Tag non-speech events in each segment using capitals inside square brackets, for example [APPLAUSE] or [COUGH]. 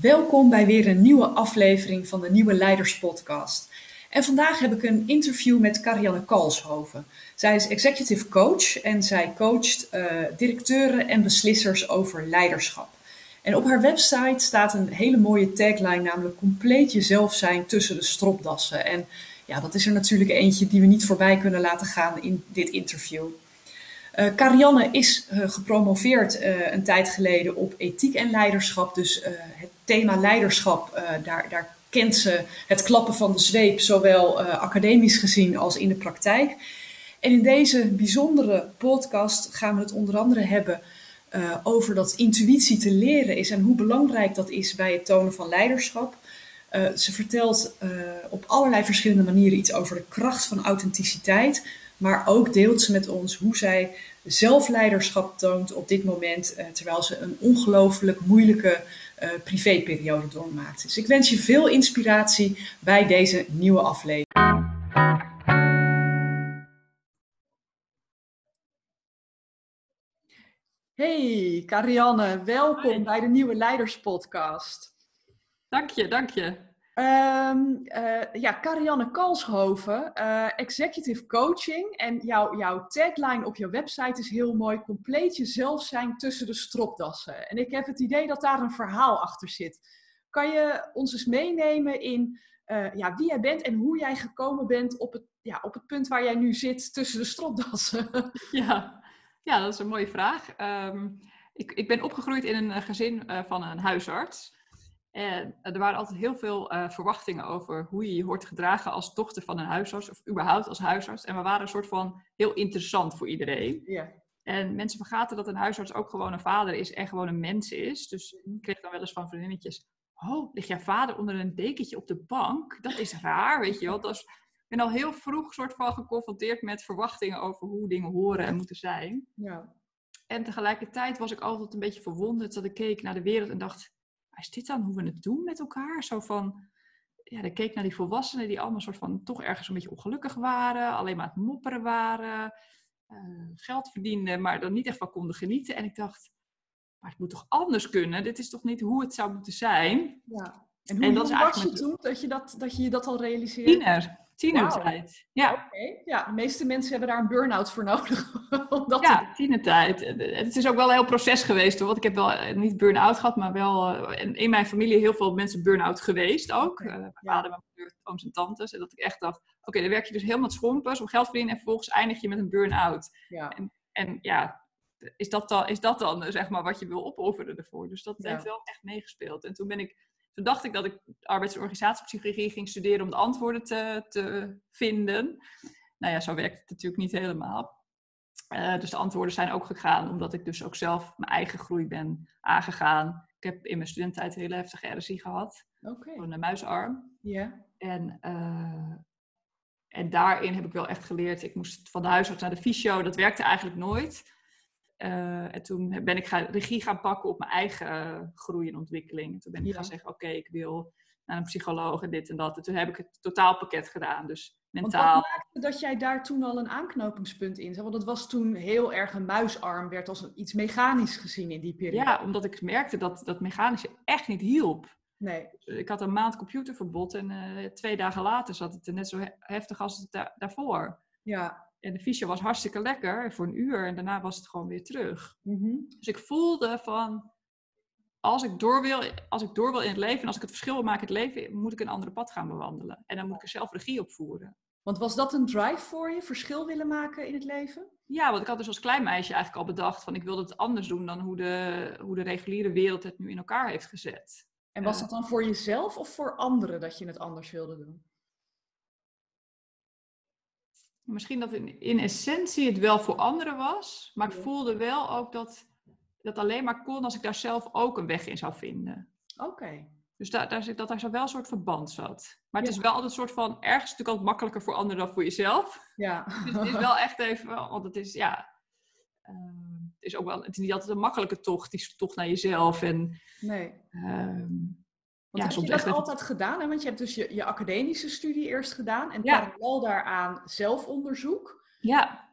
Welkom bij weer een nieuwe aflevering van de Nieuwe Leiders Podcast. En vandaag heb ik een interview met Karianne Kalshoven. Zij is executive coach en zij coacht uh, directeuren en beslissers over leiderschap. En op haar website staat een hele mooie tagline, namelijk compleet jezelf zijn tussen de stropdassen. En ja, dat is er natuurlijk eentje die we niet voorbij kunnen laten gaan in dit interview. Uh, Karianne is uh, gepromoveerd uh, een tijd geleden op ethiek en leiderschap. Dus het thema leiderschap, daar, daar kent ze het klappen van de zweep, zowel academisch gezien als in de praktijk. En in deze bijzondere podcast gaan we het onder andere hebben over dat intuïtie te leren is en hoe belangrijk dat is bij het tonen van leiderschap. ze vertelt op allerlei verschillende manieren iets over de kracht van authenticiteit. Maar ook deelt ze met ons hoe zij zelfleiderschap toont op dit moment, uh, terwijl ze een ongelooflijk moeilijke uh, privéperiode doormaakt. Dus ik wens je veel inspiratie bij deze nieuwe aflevering. Hey Karianne, welkom Hi. bij de Nieuwe Leiders Podcast. Dank je, dank je. Um, uh, ja, Karianne Kalshoven, uh, executive coaching. En jouw, jouw tagline op je website is heel mooi: compleet jezelf zijn tussen de stropdassen. En ik heb het idee dat daar een verhaal achter zit. Kan je ons eens meenemen in uh, ja, wie jij bent en hoe jij gekomen bent op het, ja, op het punt waar jij nu zit tussen de stropdassen? [LAUGHS] Ja, ja dat is een mooie vraag. Um, ik, ik ben opgegroeid in een gezin van een huisarts. En er waren altijd heel veel uh, verwachtingen over hoe je je hoort gedragen als dochter van een huisarts, of überhaupt als huisarts. En we waren een soort van heel interessant voor iedereen. Ja. En mensen vergaten dat een huisarts ook gewoon een vader is en gewoon een mens is. Dus ik kreeg dan wel eens van vriendinnetjes, oh, ligt jouw vader onder een dekentje op de bank? Dat is raar, weet je wel. Ik ben al heel vroeg soort van geconfronteerd met verwachtingen over hoe dingen horen en moeten zijn. Ja. En tegelijkertijd was ik altijd een beetje verwonderd dat ik keek naar de wereld en dacht is dit dan hoe we het doen met elkaar? Zo van, ja, dan keek naar die volwassenen die allemaal soort van toch ergens een beetje ongelukkig waren, alleen maar het mopperen waren, uh, geld verdienden, maar dan niet echt van konden genieten. En ik dacht, maar het moet toch anders kunnen? Dit is toch niet hoe het zou moeten zijn? Ja. En hoe en dat was je toen dat je, dat, dat je dat al realiseerde? Tiener. Tienertijd. Ja. Okay. ja, de meeste mensen hebben daar een burn-out voor nodig. [LAUGHS] Omdat ja, te... tienertijd. Het is ook wel een heel proces geweest. Hoor. Want ik heb wel eh, niet burn-out gehad, maar wel uh, in mijn familie heel veel mensen burn-out geweest ook. Okay. Uh, mijn vader, mijn moeder, ooms en tantes. En dat ik echt dacht, oké, okay, dan werk je dus helemaal schompers om geld verdienen. En vervolgens eindig je met een burn-out. Ja. En, en ja, is dat, dan, is dat dan zeg maar wat je wil opofferen ervoor? Dus dat ja. heeft wel echt meegespeeld. En toen ben ik toen dacht ik dat ik arbeids- en organisatiepsychologie ging studeren om de antwoorden te, te vinden. Nou ja, zo werkt het natuurlijk niet helemaal. Uh, dus de antwoorden zijn ook gegaan omdat ik dus ook zelf mijn eigen groei ben aangegaan. Ik heb in mijn studententijd een hele heftige RSI gehad. Okay. Een muisarm. Ja. Yeah. En, uh, en daarin heb ik wel echt geleerd. Ik moest van de huisarts naar de fysio. Dat werkte eigenlijk nooit. Uh, en toen ben ik gaan, regie gaan pakken op mijn eigen uh, groei en ontwikkeling. toen ben ik ja. gaan zeggen, oké, okay, ik wil naar een psycholoog en dit en dat. En toen heb ik het totaalpakket gedaan. Dus mentaal. Want wat maakte dat jij daar toen al een aanknopingspunt in zag? Want dat was toen heel erg een muisarm, werd als iets mechanisch gezien in die periode. Ja, omdat ik merkte dat dat mechanische echt niet hielp. Nee. Ik had een maand computerverbod en uh, twee dagen later zat het er net zo heftig als het da daarvoor. Ja. En de fysio was hartstikke lekker voor een uur en daarna was het gewoon weer terug. Mm-hmm. Dus ik voelde van, als ik, door wil, als ik door wil in het leven en als ik het verschil wil maken in het leven, moet ik een andere pad gaan bewandelen. En dan moet ik er zelf regie op voeren. Want was dat een drive voor je, verschil willen maken in het leven? Ja, want ik had dus als klein meisje eigenlijk al bedacht van ik wilde het anders doen dan hoe de, hoe de reguliere wereld het nu in elkaar heeft gezet. En was dat dan voor jezelf of voor anderen dat je het anders wilde doen? Misschien dat in, in essentie het wel voor anderen was, maar ik voelde wel ook dat dat alleen maar kon als ik daar zelf ook een weg in zou vinden. Oké. Dus daar, daar, dat daar zo wel een soort verband zat. Maar het is wel altijd een soort van, ergens natuurlijk altijd makkelijker voor anderen dan voor jezelf. Ja. Dus het is wel echt even, want het is, ja, uh, het is ook wel, het is niet altijd een makkelijke tocht, die tocht naar jezelf. En, nee. Uh, want ja, heb je dat echt... altijd gedaan? Hè? Want je hebt dus je, je academische studie eerst gedaan en ja. parallel daaraan zelfonderzoek. Ja.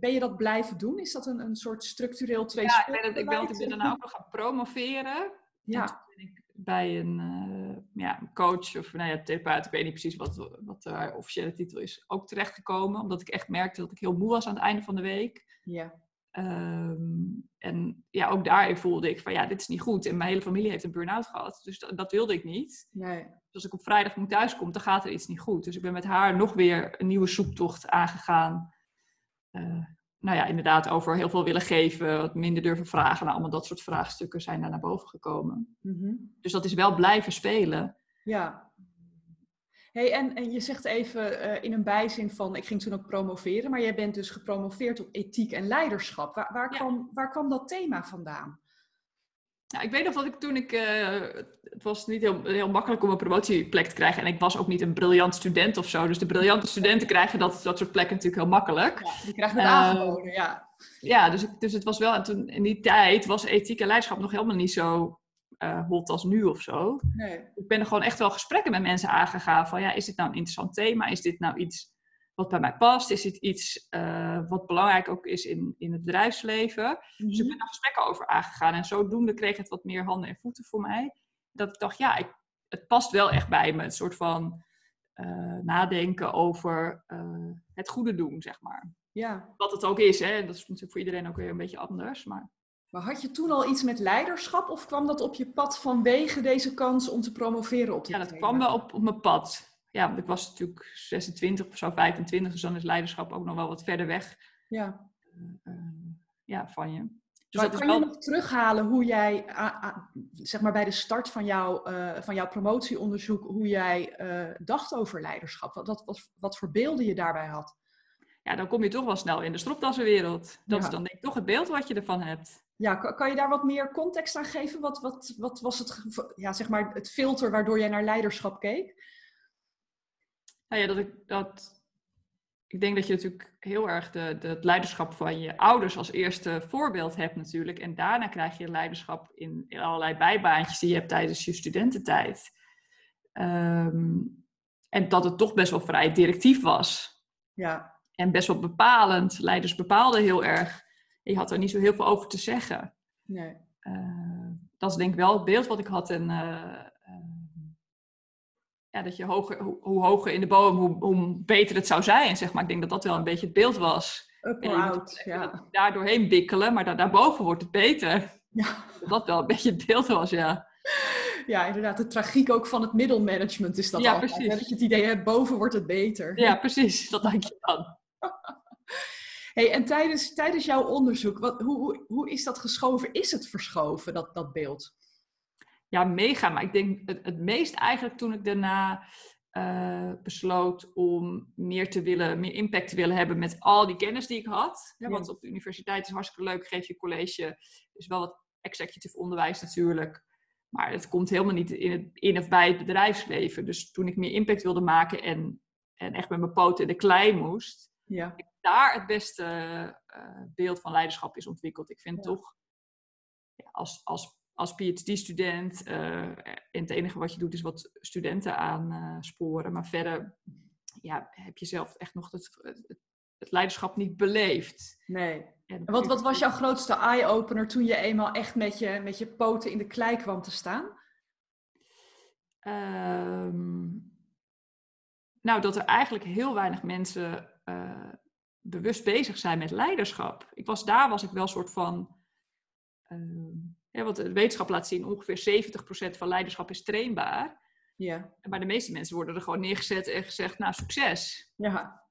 Ben je dat blijven doen? Is dat een, een soort structureel twee Ja, ik ben, het, ik ben, ik ben daarna ook nog gaan promoveren. Ja. toen ben ik bij een ja, coach of nou ja, therapeut, ik weet niet precies wat, wat de officiële titel is, ook terechtgekomen. Omdat ik echt merkte dat ik heel moe was aan het einde van de week. Ja. Ehm, en ja, ook daarin voelde ik van ja, dit is niet goed. En mijn hele familie heeft een burn-out gehad. Dus dat, dat wilde ik niet. Nee. Dus als ik op vrijdag moet thuiskomen, dan gaat er iets niet goed. Dus ik ben met haar nog weer een nieuwe zoektocht aangegaan. Uh, nou ja, inderdaad over heel veel willen geven, wat minder durven vragen. Nou, allemaal dat soort vraagstukken zijn daar naar boven gekomen. Mhm. Dus dat is wel blijven spelen. Ja. Hey, en, en je zegt even uh, in een bijzin van, ik ging toen ook promoveren, maar jij bent dus gepromoveerd op ethiek en leiderschap. Waar, waar, kwam, waar kwam dat thema vandaan? Nou, ik weet nog dat ik toen ik. Uh, het was niet heel, heel makkelijk om een promotieplek te krijgen. En ik was ook niet een briljant student of zo. Dus de briljante studenten krijgen dat, dat soort plekken natuurlijk heel makkelijk. Ja, die krijgen het uh, aangeboden, ja. Ja, dus, dus het was wel. En toen in die tijd was ethiek en leiderschap nog helemaal niet zo uh, hot als nu of zo. Nee. Ik ben er gewoon echt wel gesprekken met mensen aangegaan. Van ja, is dit nou een interessant thema? Is dit nou iets wat bij mij past? Is dit iets uh, wat belangrijk ook is in, in het bedrijfsleven? Mm -hmm. Dus ik ben daar gesprekken over aangegaan. En zodoende kreeg het wat meer handen en voeten voor mij. Dat ik dacht, ja, ik, het past wel echt bij me. Een soort van uh, nadenken over het goede doen, zeg maar. Ja. Wat het ook is, hè. Dat is natuurlijk voor iedereen ook weer een beetje anders. Maar... maar had je toen al iets met leiderschap? Of kwam dat op je pad vanwege deze kans om te promoveren op dit Ja, dat thema? kwam wel op, op mijn pad ja, ik was natuurlijk 26 of zo, 25, dus dan is leiderschap ook nog wel wat verder weg ja. Uh, uh, ja, van je. Dus maar dat kan wel... je nog terughalen hoe jij, zeg maar bij de start van, jou, van jouw promotieonderzoek, hoe jij dacht over leiderschap? Wat, wat, wat, wat voor beelden je daarbij had? Ja, dan kom je toch wel snel in de stropdassenwereld. Dat ja. is dan denk ik toch het beeld wat je ervan hebt. Ja, kan, je daar wat meer context aan geven? Wat, wat, wat was het, ja, zeg maar het filter waardoor jij naar leiderschap keek? Nou ja, dat ik dat. Ik denk dat je natuurlijk heel erg de, de, het leiderschap van je ouders als eerste voorbeeld hebt, natuurlijk. En daarna krijg je leiderschap in, in allerlei bijbaantjes die je hebt tijdens je studententijd. Um, en dat het toch best wel vrij directief was. Ja. En best wel bepalend. Leiders bepaalden heel erg. Je had er niet zo heel veel over te zeggen. Nee. Uh, dat is denk ik wel het beeld wat ik had. En uh, ja, dat je hoger, hoe, hoe, hoger in de boom, hoe, hoe, beter het zou zijn. Zeg maar. Ik denk dat dat wel een beetje het beeld was. Up or out, ja. Daar doorheen bikkelen, maar daar, daarboven wordt het beter. Ja. [LAUGHS] Dat dat wel een beetje het beeld was, ja. Ja, inderdaad. De tragiek ook van het middelmanagement is dat ja, altijd. Precies. Hè? Dat je het idee hebt, boven wordt het beter. Ja, precies. Dat denk je dan. [LAUGHS] Hey, en tijdens, tijdens jouw onderzoek, wat, hoe, hoe, hoe is dat geschoven? Is het verschoven, dat, dat beeld? ja, mega. Maar ik denk het, het meest eigenlijk toen ik daarna uh, besloot om meer te willen, meer impact te willen hebben met al die kennis die ik had. Ja, want op de universiteit is hartstikke leuk, geef je college. is wel wat executive onderwijs natuurlijk. Maar het komt helemaal niet in, het, in of bij het bedrijfsleven. Dus toen ik meer impact wilde maken en, en echt met mijn poten in de klei moest, ja. Daar het beste uh, beeld van leiderschap is ontwikkeld. Ik vind Ja. toch, ja, als, als als PhD-student. Uh, en het enige wat je doet is wat studenten aansporen. Maar verder ja, heb je zelf echt nog het, het, het leiderschap niet beleefd. Nee. En wat, wat was jouw grootste eye-opener toen je eenmaal echt met je, met je poten in de klei kwam te staan? Um, nou, dat er eigenlijk heel weinig mensen uh, bewust bezig zijn met leiderschap. Ik was, daar was ik wel een soort van... Ja, want de wetenschap laat zien, ongeveer 70% van leiderschap is trainbaar. Ja. Maar de meeste mensen worden er gewoon neergezet en gezegd, nou, succes. Ja.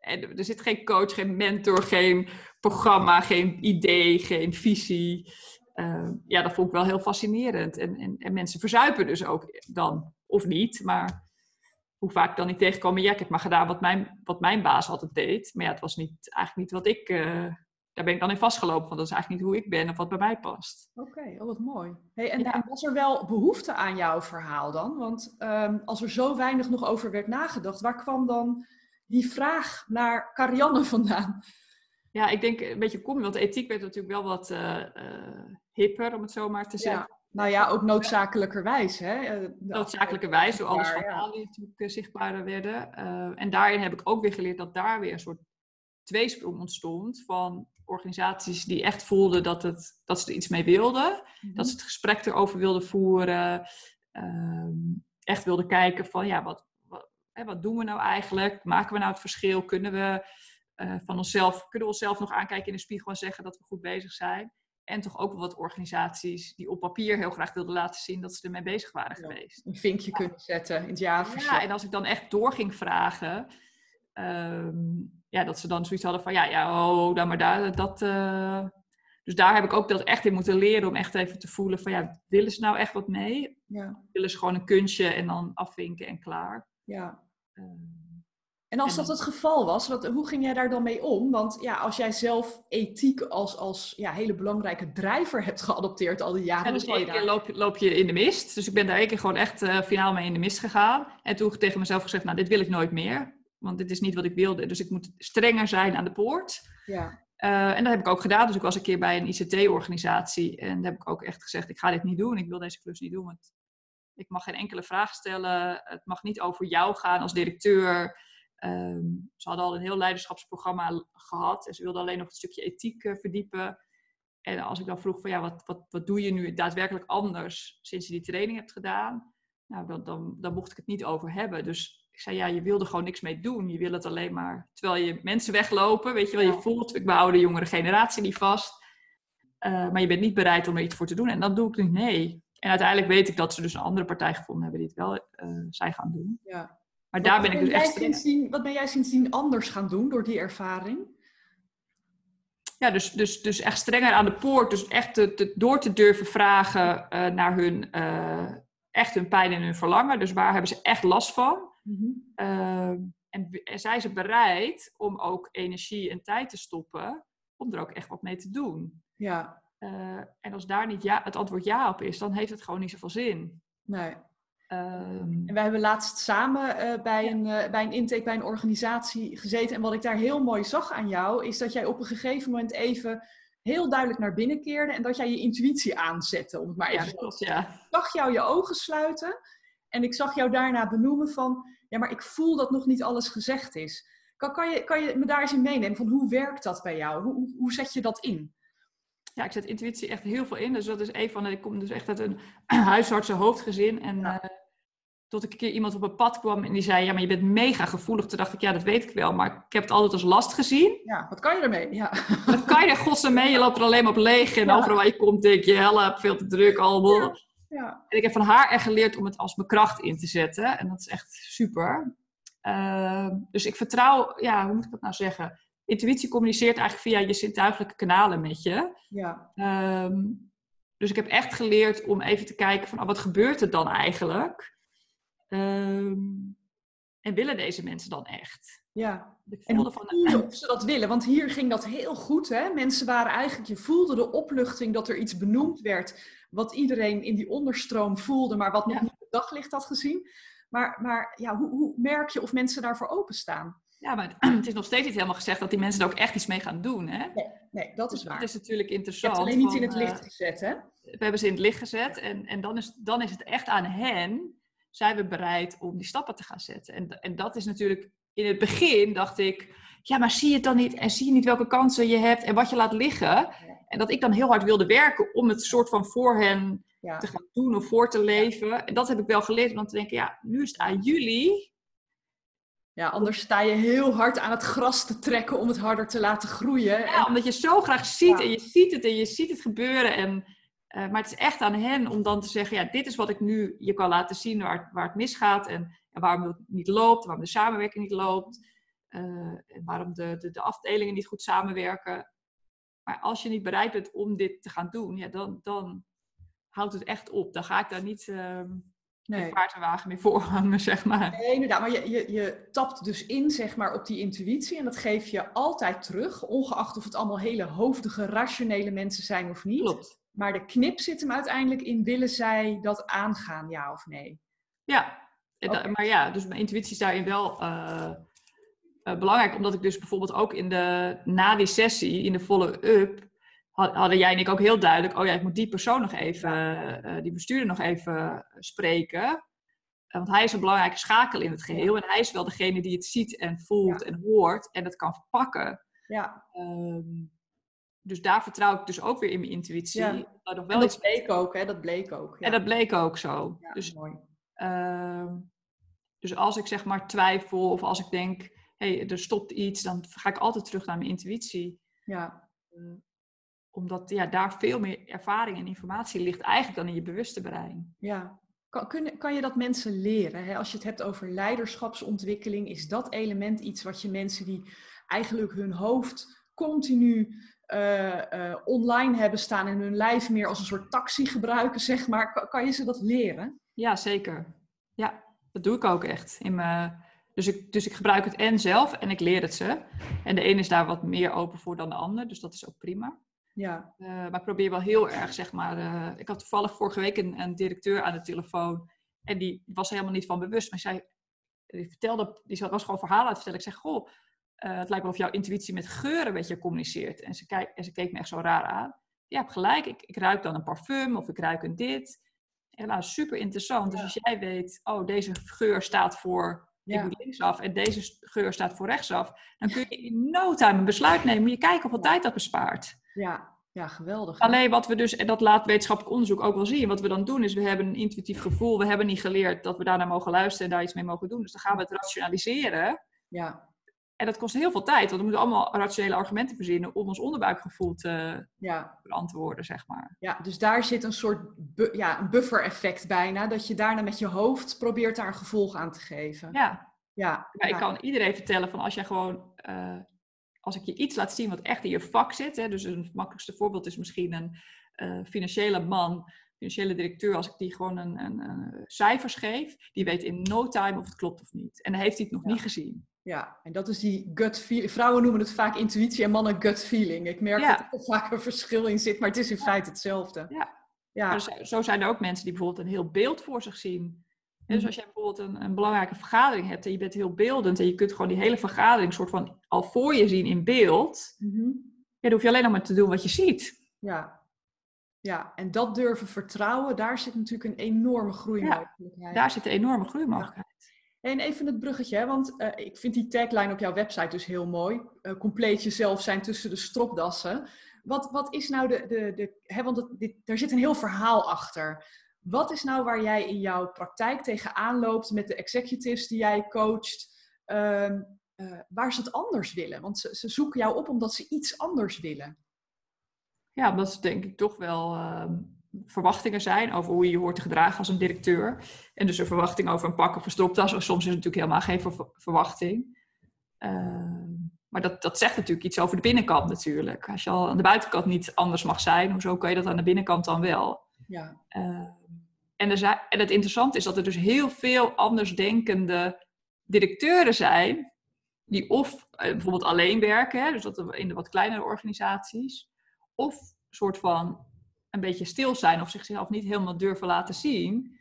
En er zit geen coach, geen mentor, geen programma, geen idee, geen visie. Uh, ja, dat vond ik wel heel fascinerend. En, en, en, mensen verzuipen dus ook dan, of niet. Maar hoe vaak dan niet tegenkomen, ja, ik heb maar gedaan wat mijn, wat mijn baas altijd deed. Maar ja, het was niet, eigenlijk niet wat ik... Uh, daar ben ik dan in vastgelopen, want dat is eigenlijk niet hoe ik ben of wat bij mij past. Oké, okay, oh wat mooi. Hey, en, ja. en, was er wel behoefte aan jouw verhaal dan? Want um, als er zo weinig nog over werd nagedacht, waar kwam dan die vraag naar Karianne vandaan? Ja, ik denk een beetje kom, want ethiek werd natuurlijk wel wat uh, uh, hipper, om het zo maar te zeggen. Nou ja, ook noodzakelijkerwijs. Hè? De noodzakelijkerwijs, door alles verhalen die natuurlijk uh, zichtbaarder werden. en daarin heb ik ook weer geleerd dat daar weer een soort tweesprong ontstond van organisaties die echt voelden dat, het, dat ze er iets mee wilden. Mhm. Dat ze het gesprek erover wilden voeren. Ehm, echt wilden kijken van, ja, wat, wat, hè, wat doen we nou eigenlijk? Maken we nou het verschil? Kunnen we eh, van onszelf, kunnen we onszelf nog aankijken in de spiegel en zeggen dat we goed bezig zijn? En toch ook wel wat organisaties die op papier heel graag wilden laten zien dat ze ermee bezig waren Ja. geweest. Een vinkje kunnen zetten in het jaarverslag. Ja, en als ik dan echt door ging vragen, ehm, ja, dat ze dan zoiets hadden van, ja, ja, oh, dan maar daar, dat... eh. Dus daar heb ik ook dat echt in moeten leren om echt even te voelen van, ja, willen ze nou echt wat mee? ja, Willen ze gewoon een kunstje en dan afvinken en klaar? ja. Ehm, En als En dat het geval was, wat, hoe ging jij daar dan mee om? Want ja, als jij zelf ethiek als, als ja, hele belangrijke drijver hebt geadopteerd al die jaren, Ja, dan dus één keer loop je in de mist. Dus ik ben daar één keer gewoon echt eh, finaal mee in de mist gegaan. En toen tegen mezelf gezegd, nou, dit wil ik nooit meer. Want dit is niet wat ik wilde. Dus ik moet strenger zijn aan de poort. Ja, Eh, en dat heb ik ook gedaan. Dus ik was een keer bij een ICT-organisatie. En daar heb ik ook echt gezegd, ik ga dit niet doen. Ik wil deze klus niet doen. Want ik mag geen enkele vraag stellen. Het mag niet over jou gaan als directeur. Ehm, ze hadden al een heel leiderschapsprogramma gehad. En ze wilden alleen nog het stukje ethiek eh, verdiepen. En als ik dan vroeg van ja, wat, wat, wat doe je nu daadwerkelijk anders sinds je die training hebt gedaan? Nou, dan, dan, dan mocht ik het niet over hebben. Dus ik zei ja, je wilde gewoon niks mee doen. Je wil het alleen maar, terwijl je mensen weglopen, weet je wel, je voelt, ik behoud de jongere generatie niet vast. Eh, maar je bent niet bereid om er iets voor te doen. En dan doe ik niet nee. En uiteindelijk weet ik dat ze dus een andere partij gevonden hebben die het wel eh zijn gaan doen. ja. Maar daar ben ik dus jij echt... sindsdien, wat ben jij sindsdien anders gaan doen door die ervaring? Ja, dus, dus, dus echt strenger aan de poort. Dus echt te, te- door te durven vragen eh, naar hun, eh, echt hun pijn en hun verlangen. Dus waar hebben ze echt last van? Ehm, en, en zijn ze bereid om ook energie en tijd te stoppen om er ook echt wat mee te doen? Ja, Eh, en als daar niet ja, het antwoord ja op is, dan heeft het gewoon niet zoveel zin. nee. Ehm, En wij hebben laatst samen eh, bij, een, eh, bij een intake bij een organisatie gezeten. En wat ik daar heel mooi zag aan jou, is dat jij op een gegeven moment even heel duidelijk naar binnen keerde. En dat jij je intuïtie aanzette, om het maar ja, even zo te klopt, zeggen. ja. Ik zag jou je ogen sluiten. En ik zag jou daarna benoemen van, ja, maar ik voel dat nog niet alles gezegd is. Kan, kan, je, kan je me daar eens in meenemen van hoe werkt dat bij jou? Hoe, hoe, hoe zet je dat in? Ja, ik zet intuïtie echt heel veel in. Dus dat is een van. Ik kom dus echt uit een [CLEARS THROAT] huisartsen hoofdgezin. En Ja. eh, tot ik een keer iemand op een pad kwam en die zei: Ja, maar je bent mega gevoelig. Toen dacht ik: Ja, dat weet ik wel. Maar ik heb het altijd als last gezien. Ja, wat kan je ermee? Ja, Wat kan je er godsnaam mee? Je loopt er alleen maar op leeg. En Ja. overal waar je komt, denk je: Help, veel te druk, allemaal. ja, En ik heb van haar echt geleerd om het als mijn kracht in te zetten. En dat is echt super. Ehm, dus ik vertrouw, ja, hoe moet ik dat nou zeggen? Intuïtie communiceert eigenlijk via je zintuigelijke kanalen met je. ja, Ehm, dus ik heb echt geleerd om even te kijken van, oh, wat gebeurt er dan eigenlijk? Ehm, en willen deze mensen dan echt? ja. Ik En voelde hoe van, of ze dat willen? Want hier ging dat heel goed. Hè? Mensen waren eigenlijk, je voelde de opluchting dat er iets benoemd werd. Wat iedereen in die onderstroom voelde, maar wat nog Ja. niet het daglicht had gezien. Maar, maar ja, hoe, hoe merk je of mensen daarvoor openstaan? Ja, maar [CLEARS THROAT] het, is nog steeds niet helemaal gezegd dat die mensen er ook echt iets mee gaan doen. Hè? Nee, dat is Dus waar. dat is natuurlijk je interessant. hebt het alleen niet in het licht eh, gezet, hè? we hebben ze in het licht gezet en, en dan, is, dan is het echt aan hen, zijn we bereid om die stappen te gaan zetten. En, en dat is natuurlijk, in het begin dacht ik, ja, maar zie je het dan niet en zie je niet welke kansen je hebt en wat je laat liggen. En dat ik dan heel hard wilde werken om het soort van voor hen Ja. te gaan doen of voor te leven. En dat heb ik wel geleerd dan te denken, ja, nu is het aan jullie. Ja, anders sta je heel hard aan het gras te trekken om het harder te laten groeien. Ja, omdat je zo graag ziet Ja. en je ziet het en je ziet het gebeuren. En, eh, maar het is echt aan hen om dan te zeggen, ja, dit is wat ik nu je kan laten zien waar, waar het misgaat. En, en waarom het niet loopt, waarom de samenwerking niet loopt. eh, en waarom de, de, de afdelingen niet goed samenwerken. Maar als je niet bereid bent om dit te gaan doen, ja, dan, dan houdt het echt op. Dan ga ik daar niet ehm nee. nee. paard en wagen mee voorhangen, zeg maar. Nee, inderdaad. Maar je, je, je tapt dus in zeg maar, op die intuïtie en dat geef je altijd terug, ongeacht of het allemaal hele hoofdige, rationele mensen zijn of niet. Klopt. Maar de knip zit hem uiteindelijk in, willen zij dat aangaan, ja of nee? Ja, maar ja, dus mijn intuïtie is daarin wel eh, eh, belangrijk. Omdat ik dus bijvoorbeeld ook in de, na die sessie, in de follow-up, had- hadden jij en ik ook heel duidelijk, oh ja, ik moet die persoon nog even, eh, die bestuurder nog even spreken. Eh, want hij is een belangrijke schakel in het geheel. En hij is wel degene die het ziet en voelt en hoort en het kan verpakken. Ja, Ehm, dus daar vertrouw ik dus ook weer in mijn intuïtie. Ja. Dat, nog wel en dat bleek ook, hè? Dat bleek ook. Ja. En dat bleek ook zo. dus, mooi. Uh, dus als ik zeg maar twijfel of als ik denk, hé, hey, er stopt iets, dan ga ik altijd terug naar mijn intuïtie. Ja. Omdat ja, daar veel meer ervaring en informatie ligt eigenlijk dan in je bewuste brein. Ja. Kan, kun, kan je dat mensen leren? Hè? Als je het hebt over leiderschapsontwikkeling, is dat element iets wat je mensen die eigenlijk hun hoofd continu uh, uh, online hebben staan en hun lijf meer als een soort taxi gebruiken, zeg maar. Kan, kan, je ze dat leren? Ja, zeker. Ja, dat doe ik ook echt. In mijn, dus, ik, dus ik gebruik het en zelf en ik leer het ze. En de een is daar wat meer open voor dan de ander, dus dat is ook prima. Ja. Uh, maar ik probeer wel heel erg, zeg maar. ik had toevallig vorige week een, een, directeur aan de telefoon. En die was er helemaal niet van bewust. Maar zij die vertelde, die was gewoon verhalen uit vertellen. Ik zeg, goh, uh, het lijkt wel of jouw intuïtie met geuren een beetje communiceert. En ze, kijk, en ze keek me echt zo raar aan. Je hebt gelijk, ik, ik ruik dan een parfum of ik ruik een dit. En nou, super interessant. Dus als jij weet, oh, deze geur staat voor ja. ik moet linksaf en deze geur staat voor rechtsaf, dan kun je in no time een besluit nemen. Moet je kijken hoeveel tijd dat bespaart. Ja, ja, geweldig. Alleen wat we dus, en dat laat wetenschappelijk onderzoek ook wel zien, wat we dan doen is, we hebben een intuïtief gevoel, we hebben niet geleerd dat we daarnaar mogen luisteren en daar iets mee mogen doen. Dus dan gaan we het rationaliseren. Ja. En dat kost heel veel tijd, want we moeten allemaal rationele argumenten verzinnen om ons onderbuikgevoel te ja. beantwoorden, zeg maar. Ja, dus daar zit een soort bu ja, een buffer-effect bijna, dat je daarna met je hoofd probeert daar een gevolg aan te geven. Ja. Ja. ja ik kan iedereen vertellen van als jij gewoon, uh, als ik je iets laat zien wat echt in je vak zit, hè, dus een makkelijkste voorbeeld is misschien een uh, financiële man, financiële directeur, als ik die gewoon een, een, een, cijfers geef, die weet in no time of het klopt of niet. En dan heeft hij het nog Ja. niet gezien. Ja, en dat is die gut feeling. Vrouwen noemen het vaak intuïtie en mannen gut feeling. Ik merk Ja. dat er vaak een verschil in zit, maar het is in feite hetzelfde. Ja. Ja, Maar zo zijn er ook mensen die bijvoorbeeld een heel beeld voor zich zien. Dus Mhm. als jij bijvoorbeeld een, een belangrijke vergadering hebt en je bent heel beeldend en je kunt gewoon die hele vergadering soort van al voor je zien in beeld, Mhm. ja, dan hoef je alleen nog maar te doen wat je ziet. ja. ja, en dat durven vertrouwen, daar zit natuurlijk een enorme groeimogelijkheid. Daar zit een enorme groeimogelijkheid. En even het bruggetje, hè, want eh, ik vind die tagline op jouw website dus heel mooi. Eh, compleet jezelf zijn tussen de stropdassen. Wat, wat is nou de... de, de hè, want het, dit, daar zit een heel verhaal achter. Wat is nou waar jij in jouw praktijk tegenaan loopt met de executives die jij coacht, ehm, eh, waar ze het anders willen? Want ze, ze zoeken jou op omdat ze iets anders willen. Ja, omdat er denk ik toch wel ehm, verwachtingen zijn over hoe je je hoort te gedragen als een directeur. En dus een verwachting over een pak of een stropdas. Of soms is het natuurlijk helemaal geen ver- verwachting. Ehm, maar dat, dat zegt natuurlijk iets over de binnenkant natuurlijk. Als je al aan de buitenkant niet anders mag zijn, hoezo kan je dat aan de binnenkant dan wel? Ja, en, er zijn, en het interessante is dat er dus heel veel andersdenkende directeuren zijn, die of eh, bijvoorbeeld alleen werken, hè, dus dat in de wat kleinere organisaties, of soort van een beetje stil zijn of zichzelf niet helemaal durven laten zien,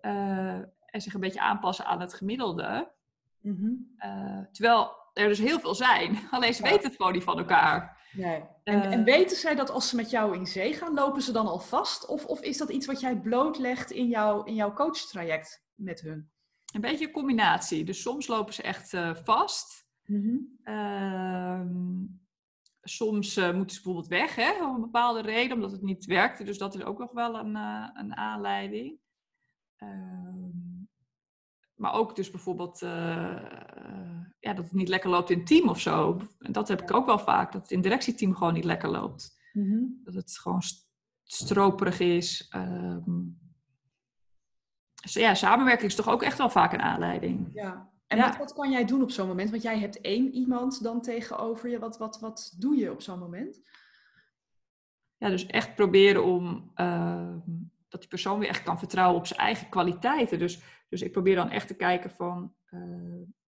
eh, en zich een beetje aanpassen aan het gemiddelde. Mhm. Eh, terwijl er dus heel veel zijn, [LAUGHS] alleen ze Ja. weten het gewoon niet van elkaar. Nee. En, Eh. en weten zij dat als ze met jou in zee gaan, lopen ze dan al vast? Of, of is dat iets wat jij blootlegt in, jouw in jouw coachtraject met hun? Een beetje een combinatie. Dus soms lopen ze echt eh, vast. Mhm. Ehm, soms eh, moeten ze bijvoorbeeld weg, hè, om een bepaalde reden, omdat het niet werkte. Dus dat is ook nog wel een, eh, een aanleiding. Ehm, maar ook dus bijvoorbeeld eh, ja, dat het niet lekker loopt in het team of zo. En dat heb ik ook wel vaak, dat het in het directieteam gewoon niet lekker loopt. Mhm. Dat het gewoon st- stroperig is. Ehm. Dus ja, samenwerking is toch ook echt wel vaak een aanleiding. Ja. En Ja. Wat, wat kan jij doen op zo'n moment? Want jij hebt één iemand dan tegenover je. Wat, wat, wat doe je op zo'n moment? Ja, dus echt proberen om ehm, dat die persoon weer echt kan vertrouwen op zijn eigen kwaliteiten. Dus, dus ik probeer dan echt te kijken van eh,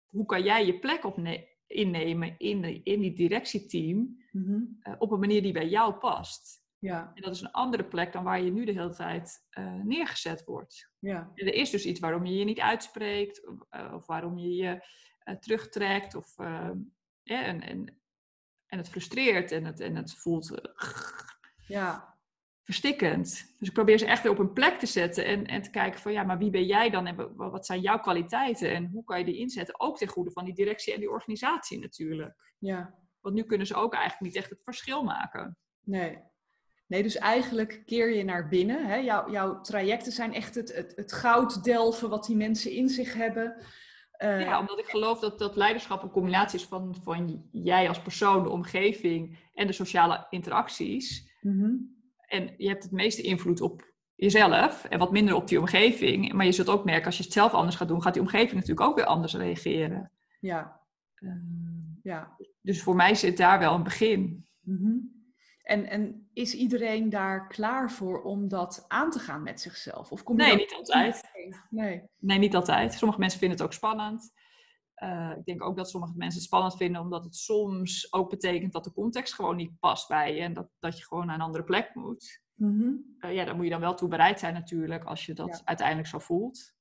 hoe kan jij je plek innemen in, in die directieteam Mhm. eh, op een manier die bij jou past. Ja, En dat is een andere plek dan waar je nu de hele tijd eh, neergezet wordt. ja, En er is dus iets waarom je je niet uitspreekt, of, of waarom je je terugtrekt, of, ehm, en, en, en het frustreert en het, en het voelt ja, verstikkend. Dus ik probeer ze echt weer op een plek te zetten en, en te kijken van ja, maar wie ben jij dan en wa- wat zijn jouw kwaliteiten en hoe kan je die inzetten? Ook ten goede van die directie en die organisatie natuurlijk. ja. Want nu kunnen ze ook eigenlijk niet echt het verschil maken. Nee. Nee, dus eigenlijk keer je naar binnen. Hè? Jouw, jouw trajecten zijn echt het, het, het goud delven wat die mensen in zich hebben. Uh, ja, omdat ik geloof dat, dat leiderschap een combinatie is van, van jij als persoon, de omgeving en de sociale interacties. Mm En je hebt het meeste invloed op jezelf en wat minder op die omgeving. Maar je zult ook merken, als je het zelf anders gaat doen, gaat die omgeving natuurlijk ook weer anders reageren. Ja. Uh, ja. Dus voor mij zit daar wel een begin. Mm en, en is iedereen daar klaar voor om dat aan te gaan met zichzelf? Of kom je nee, niet altijd. Nee. nee, niet altijd. Sommige mensen vinden het ook spannend. Uh, ik denk ook dat sommige mensen het spannend vinden, omdat het soms ook betekent dat de context gewoon niet past bij je en dat, dat je gewoon naar een andere plek moet. Mm -hmm. uh, ja, daar moet je dan wel toe bereid zijn natuurlijk, als je dat uiteindelijk zo voelt.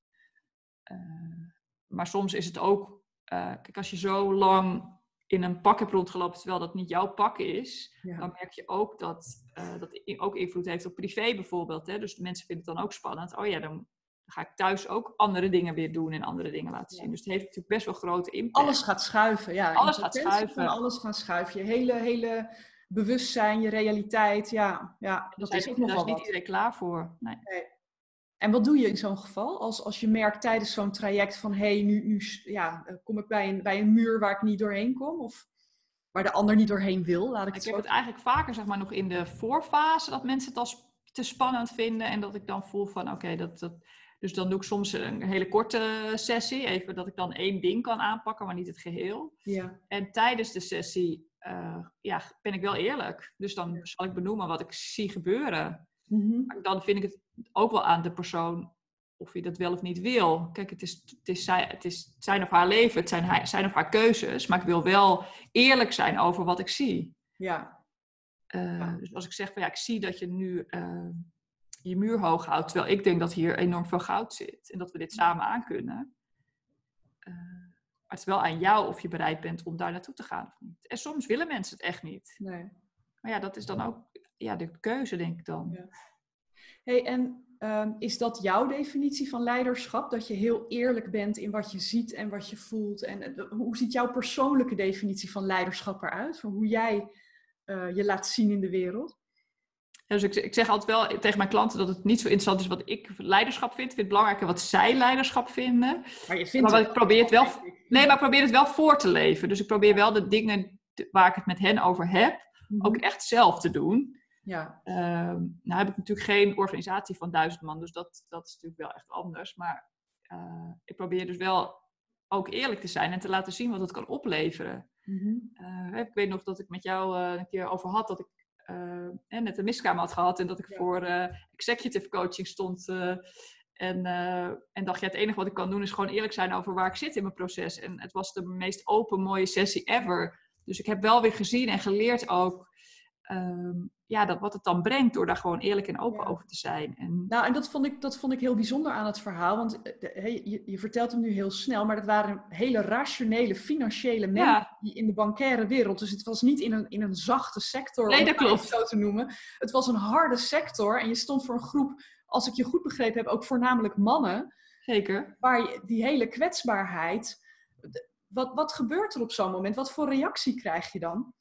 Uh, maar soms is het ook, kijk, als je zo lang in een pak hebt rondgelopen terwijl dat niet jouw pak is, dan merk je ook dat dat ook invloed heeft op privé bijvoorbeeld. Hè? Dus de mensen vinden het dan ook spannend. Oh ja, dan ga ik thuis ook andere dingen weer doen en andere dingen laten zien. Dus het heeft natuurlijk best wel grote impact. Alles gaat schuiven, ja. Alles gaat schuiven. Alles gaat schuiven. Je hele, hele bewustzijn, je realiteit, ja. ja dat is ook nog Daar is niet iedereen klaar voor. Nee. nee. En wat doe je in zo'n geval? Als, als je merkt tijdens zo'n traject van hé, hey, nu, nu ja, eh, kom ik bij een, bij een muur waar ik niet doorheen kom? Of waar de ander niet doorheen wil? Laat ik ik heb het eigenlijk vaker zeg maar, nog in de voorfase dat mensen het als te spannend vinden. En dat ik dan voel van oké, dat, dat. Dus dan doe ik soms een hele korte sessie. Even dat ik dan één ding kan aanpakken, maar niet het geheel. Ja. En tijdens de sessie uh, ja, ben ik wel eerlijk. Dus dan zal ik benoemen wat ik zie gebeuren. Mm Dan vind ik het ook wel aan de persoon of je dat wel of niet wil. Kijk, het is, het is, het is zijn of haar leven, het zijn, zijn of haar keuzes, maar ik wil wel eerlijk zijn over wat ik zie. Ja. Uh, Dus als ik zeg van ja, ik zie dat je nu uh, je muur hoog houdt, terwijl ik denk dat hier enorm veel goud zit en dat we dit samen aan kunnen. Uh, maar het is wel aan jou of je bereid bent om daar naartoe te gaan of niet. En soms willen mensen het echt niet. Nee. Maar ja, dat is dan ook ja, de keuze, denk ik dan. Ja. Hey, en Ehm, is dat jouw definitie van leiderschap? Dat je heel eerlijk bent in wat je ziet en wat je voelt? En eh, hoe ziet jouw persoonlijke definitie van leiderschap eruit? Van hoe jij uh, je laat zien in de wereld? Dus ik, ik, zeg altijd wel tegen mijn klanten dat het niet zo interessant is wat ik leiderschap vind. Ik vind het belangrijker wat zij leiderschap vinden. Maar je vindt maar ik probeer het wel. Nee, maar ik probeer het wel voor te leven. Dus ik probeer wel de dingen waar ik het met hen over heb, mhm. ook echt zelf te doen. Ja. Uh, nou heb ik natuurlijk geen organisatie van duizend man, dus dat, dat is natuurlijk wel echt anders. Maar uh, ik probeer dus wel ook eerlijk te zijn en te laten zien wat het kan opleveren. Mm -hmm. ik weet nog dat ik met jou uh, een keer over had dat ik net een miskamer had gehad en dat ik voor executive coaching stond. en, en dacht, ja, het enige wat ik kan doen is gewoon eerlijk zijn over waar ik zit in mijn proces. En het was de meest open, mooie sessie ever. Dus ik heb wel weer gezien en geleerd ook Ehm, ja, dat, wat het dan brengt door daar gewoon eerlijk en open over te zijn. En... Nou, en dat vond, ik, dat vond ik heel bijzonder aan het verhaal. Want eh, je, je, vertelt hem nu heel snel, maar dat waren hele rationele, financiële mensen die in de bankaire wereld. Dus het was niet in een, in een zachte sector, nee, dat om het zo te noemen. Het was een harde sector en je stond voor een groep, als ik je goed begrepen heb, ook voornamelijk mannen. Zeker. Waar je, die hele kwetsbaarheid. Wat, wat gebeurt er op zo'n moment? Wat voor reactie krijg je dan?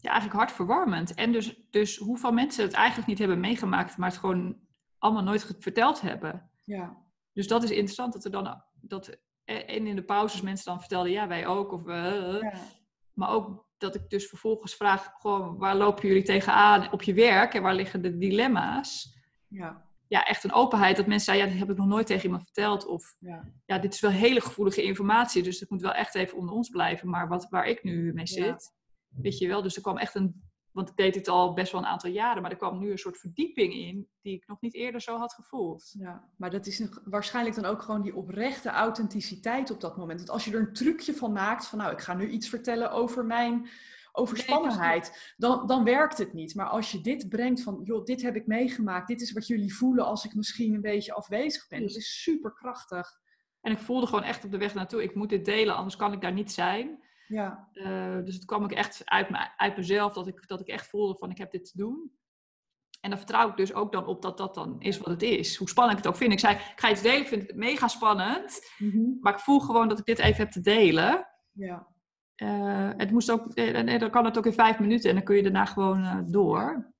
Ja, eigenlijk hartverwarmend. En dus, dus hoeveel mensen het eigenlijk niet hebben meegemaakt, maar het gewoon allemaal nooit verteld hebben. Ja. Dus dat is interessant dat er dan, dat, en in de pauzes mensen dan vertelden, ja, wij ook. Of, uh, ja. Maar ook dat ik dus vervolgens vraag, gewoon, waar lopen jullie tegenaan op je werk en waar liggen de dilemma's? Ja. Ja, echt een openheid dat mensen zeiden, ja, dat heb ik nog nooit tegen iemand verteld. Of, ja, ja dit is wel hele gevoelige informatie, dus het moet wel echt even onder ons blijven. Maar wat, waar ik nu mee zit, Weet je wel, dus er kwam echt een, want ik deed dit al best wel een aantal jaren, maar er kwam nu een soort verdieping in die ik nog niet eerder zo had gevoeld. Ja, maar dat is waarschijnlijk dan ook gewoon die oprechte authenticiteit op dat moment. Want als je er een trucje van maakt, van nou, ik ga nu iets vertellen over mijn overspannenheid, dan, dan werkt het niet. Maar als je dit brengt van, joh, dit heb ik meegemaakt, dit is wat jullie voelen als ik misschien een beetje afwezig ben. Dat is super krachtig. En ik voelde gewoon echt op de weg naartoe, ik moet dit delen, anders kan ik daar niet zijn. Ja. Uh, dus het kwam ik echt uit, me, uit mezelf dat ik, dat ik echt voelde van ik heb dit te doen. En dan vertrouw ik dus ook dan op dat dat dan is wat het is. Hoe spannend ik het ook vind. Ik zei, ik ga iets delen, ik vind het mega spannend. Mhm. Maar ik voel gewoon dat ik dit even heb te delen. Ja. uh, het moest ook, en dan kan het ook in vijf minuten en dan kun je daarna gewoon door.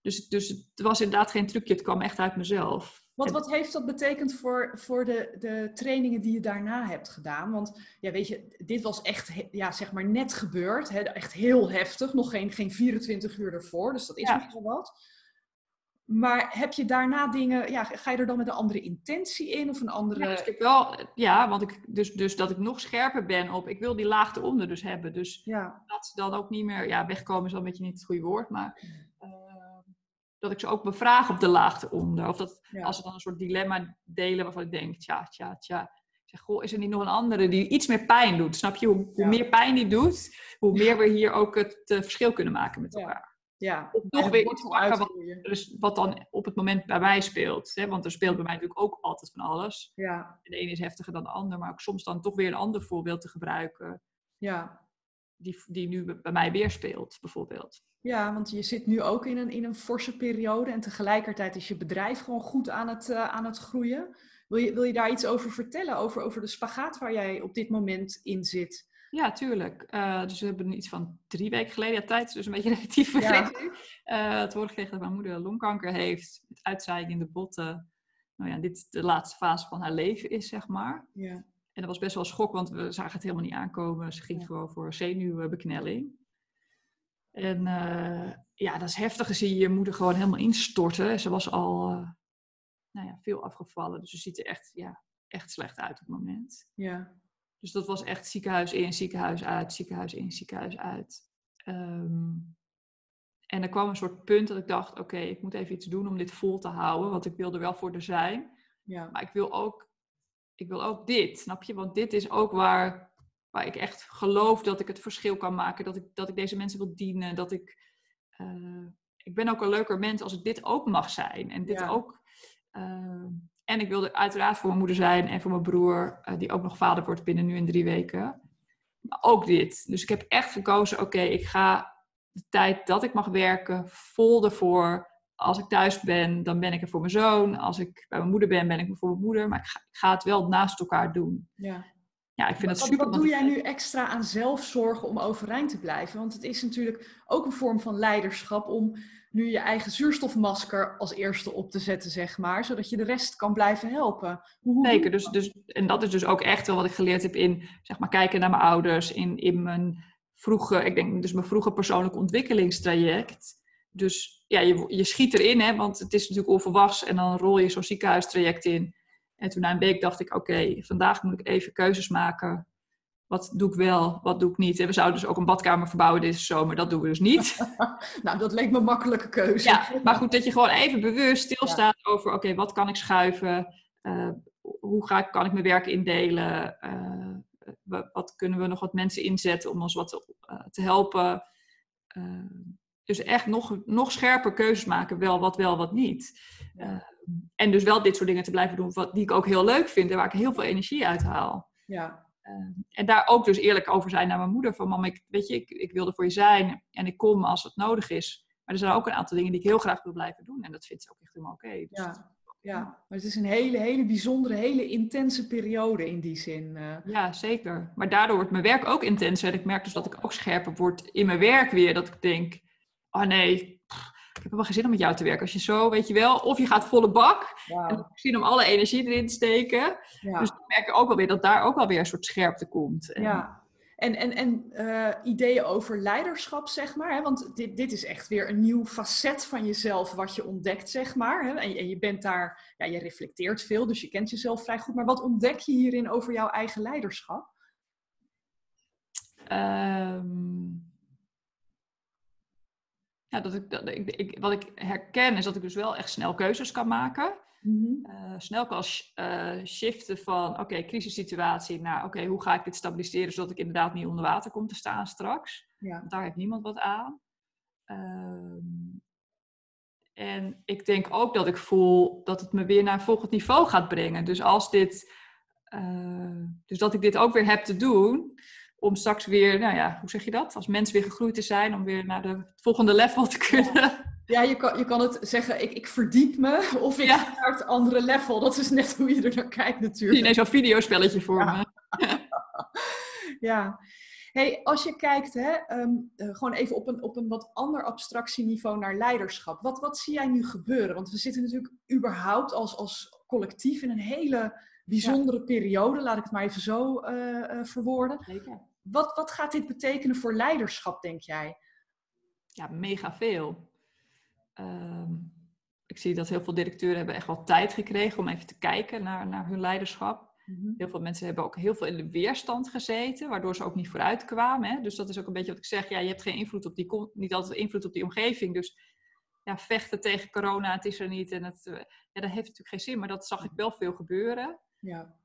Dus, dus het was inderdaad geen trucje, het kwam echt uit mezelf. Wat, wat heeft dat betekend voor, voor de, de trainingen die je daarna hebt gedaan? Want ja, weet je, dit was echt ja, zeg maar net gebeurd. Hè? Echt heel heftig. Nog geen, geen 24 uur ervoor. Dus dat is ja. nogal wat. Maar heb je daarna dingen, ja, ga je er dan met een andere intentie in of een andere... Ja, dus ik wel, ja want ik, dus, dus dat ik nog scherper ben op, ik wil die laag eronder dus hebben. Dus ja. dat ze dan ook niet meer, ja, wegkomen is al een beetje niet het goede woord, maar dat ik ze ook bevraag op de laagte onder. Of dat als ze dan een soort dilemma delen waarvan ik denk, tja, tja, tja. Ik zeg, goh, is er niet nog een andere die iets meer pijn doet? Snap je? Hoe, hoe meer pijn die doet, hoe meer we hier ook het uh, verschil kunnen maken met elkaar. Ja. Of nog weer iets pakken wat, dus wat dan op het moment bij mij speelt. Hè? Want er speelt bij mij natuurlijk ook altijd van alles. Ja. De ene is heftiger dan de ander, maar ook soms dan toch weer een ander voorbeeld te gebruiken. Ja. Die, die nu bij mij weer speelt, bijvoorbeeld. Ja, want je zit nu ook in een, in een forse periode en tegelijkertijd is je bedrijf gewoon goed aan het, uh, aan het groeien. Wil je, wil je daar iets over vertellen, over, over de spagaat waar jij op dit moment in zit? Ja, tuurlijk. Uh, dus we hebben iets van drie weken geleden, ja, tijd dus een beetje [LAUGHS] relatief vergeten. Ja. Uh, het horen gekregen dat mijn moeder longkanker heeft, met uitzaaiing in de botten. Nou ja, dit de laatste fase van haar leven is, zeg maar. Ja. En dat was best wel schok, want we zagen het helemaal niet aankomen. Ze ging gewoon voor zenuwbeknelling. En uh, ja, dat is heftig. zie je je moeder gewoon helemaal instorten. Ze was al uh, nou ja, veel afgevallen. Dus ze ziet er echt, ja, echt slecht uit op het moment. Ja. Dus dat was echt ziekenhuis in, ziekenhuis uit, ziekenhuis in, ziekenhuis uit. Um, en er kwam een soort punt dat ik dacht, oké, ik moet even iets doen om dit vol te houden. Want ik wil er wel voor er zijn. Ja. Maar ik wil, ook, ik wil ook dit, snap je? Want dit is ook waar waar ik echt geloof dat ik het verschil kan maken, dat ik, dat ik deze mensen wil dienen, dat ik, uh, ik ben ook een leuker mens als ik dit ook mag zijn en dit ook. Uh, en ik wilde uiteraard voor mijn moeder zijn en voor mijn broer, uh, die ook nog vader wordt binnen nu in drie weken. Maar ook dit. Dus ik heb echt gekozen, oké, ik ga de tijd dat ik mag werken vol ervoor. Als ik thuis ben, dan ben ik er voor mijn zoon. Als ik bij mijn moeder ben, ben ik er voor mijn moeder. Maar ik ga, ik ga het wel naast elkaar doen. Ja ja, ik vind het super. Wat doe jij nu extra aan zelfzorgen om overeind te blijven? Want het is natuurlijk ook een vorm van leiderschap om nu je eigen zuurstofmasker als eerste op te zetten, zeg maar, zodat je de rest kan blijven helpen. Hoe, Zeker, dus, dus, en dat is dus ook echt wel wat ik geleerd heb in, zeg maar, kijken naar mijn ouders, in, in mijn vroege, ik denk dus mijn vroege persoonlijke ontwikkelingstraject. Dus ja, je, je schiet erin, hè, want het is natuurlijk onverwachts en dan rol je zo'n ziekenhuistraject in. En toen na een week dacht ik, oké, vandaag moet ik even keuzes maken. Wat doe ik wel, wat doe ik niet? En we zouden dus ook een badkamer verbouwen deze zomer. Dat doen we dus niet. [LAUGHS] nou, dat leek me een makkelijke keuze. Ja, maar goed, dat je gewoon even bewust stilstaat over... oké, wat kan ik schuiven? Uh, hoe ga ik, kan ik mijn werk indelen? Uh, wat kunnen we nog wat mensen inzetten om ons wat te, uh, te helpen? Dus echt nog, nog scherper keuzes maken. Wel wat wel, wat niet. Ja en dus wel dit soort dingen te blijven doen, wat, die ik ook heel leuk vind en waar ik heel veel energie uit haal. Ja. Uh, en daar ook dus eerlijk over zijn naar mijn moeder. Van mam, ik, weet je, ik, ik wil er voor je zijn en ik kom als het nodig is. Maar er zijn ook een aantal dingen die ik heel graag wil blijven doen. En dat vindt ze ook echt helemaal oké. dus ja. ja, maar het is een hele, hele bijzondere, hele intense periode in die zin. Uh. Ja, zeker. Maar daardoor wordt mijn werk ook intenser. En ik merk dus dat ik ook scherper word in mijn werk weer. Dat ik denk, oh nee, ik heb wel geen zin om met jou te werken. Als je zo, weet je wel, of je gaat volle bak. Wow. En zin om alle energie erin te steken. Dus dan merk ik ook wel weer dat daar ook wel weer een soort scherpte komt. En, ja. En, en, en uh, ideeën over leiderschap, zeg maar. Hè? Want dit, dit is echt weer een nieuw facet van jezelf wat je ontdekt, zeg maar. Hè? En, en, je bent daar, ja, je reflecteert veel, dus je kent jezelf vrij goed. Maar wat ontdek je hierin over jouw eigen leiderschap? Um ja, dat ik, dat ik, ik, wat ik herken is dat ik dus wel echt snel keuzes kan maken. Mm snel kan uh, shiften van oké, crisissituatie naar oké, hoe ga ik dit stabiliseren zodat ik inderdaad niet onder water kom te staan straks. Ja. daar heeft niemand wat aan. Uh, en ik denk ook dat ik voel dat het me weer naar een volgend niveau gaat brengen. Dus als dit, uh, dus dat ik dit ook weer heb te doen, om straks weer, nou ja, hoe zeg je dat? Als mens weer gegroeid te zijn, om weer naar de volgende level te kunnen. Ja, je kan, je kan het zeggen, ik, ik verdiep me, of ik ga naar het andere level. Dat is net hoe je er naar kijkt natuurlijk. Je zo'n videospelletje voor ja. me. [LAUGHS] ja. Hey, als je kijkt, hè, ehm, eh, gewoon even op een, op een wat ander abstractieniveau naar leiderschap. Wat, wat zie jij nu gebeuren? Want we zitten natuurlijk überhaupt als, als collectief in een hele bijzondere periode, laat ik het maar even zo uh, verwoorden. Zeker. Wat, wat gaat dit betekenen voor leiderschap, denk jij? Ja, mega veel. Ehm, ik zie dat heel veel directeuren hebben echt wel tijd gekregen om even te kijken naar, naar hun leiderschap. Mhm. Heel veel mensen hebben ook heel veel in de weerstand gezeten, waardoor ze ook niet vooruit kwamen. Hè? Dus dat is ook een beetje wat ik zeg. Ja, je hebt geen invloed op die, niet altijd invloed op die omgeving. Dus ja, vechten tegen corona, het is er niet. En het, ja, dat heeft natuurlijk geen zin, maar dat zag ik wel veel gebeuren. Ja.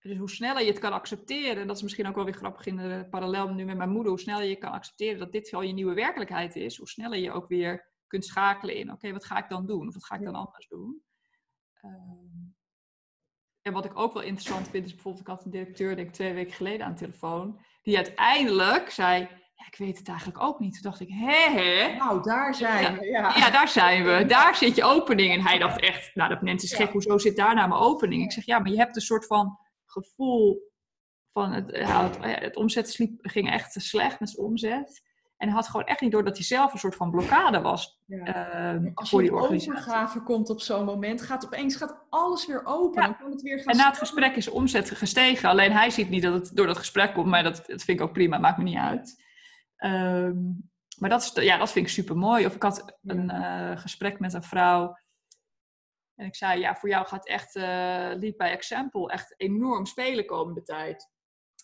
Dus hoe sneller je het kan accepteren, en dat is misschien ook wel weer grappig in de parallel nu met mijn moeder, hoe sneller je kan accepteren dat dit al je nieuwe werkelijkheid is, hoe sneller je ook weer kunt schakelen in, oké, wat ga ik dan doen? Of wat ga ik dan anders doen? Ehm, en wat ik ook wel interessant vind, is bijvoorbeeld, ik had een directeur, denk ik twee weken geleden aan de telefoon, die uiteindelijk zei, ja, ik weet het eigenlijk ook niet. Toen dacht ik, hè, hè? Nou, daar zijn we. Ja. ja. daar zijn we. Daar zit je opening. En hij dacht echt, nou, dat mensen is gek, hoezo zit daar nou mijn opening? Ik zeg, ja, maar je hebt een soort van gevoel van, het, het, het omzet ging echt slecht met zijn omzet. En hij had gewoon echt niet door dat hij zelf een soort van blokkade was ja. uh, Als je die overgave komt op zo'n moment, gaat opeens gaat alles weer open. Dan kan het weer gaan en na het gesprek is de omzet gestegen. Alleen hij ziet niet dat het door dat gesprek komt, maar dat, dat vind ik ook prima, maakt me niet uit. Ehm, maar dat, is, ja, dat vind ik super mooi. Of ik had een uh, gesprek met een vrouw. En ik zei, ja, voor jou gaat echt uh, Lead by Example echt enorm spelen komende tijd.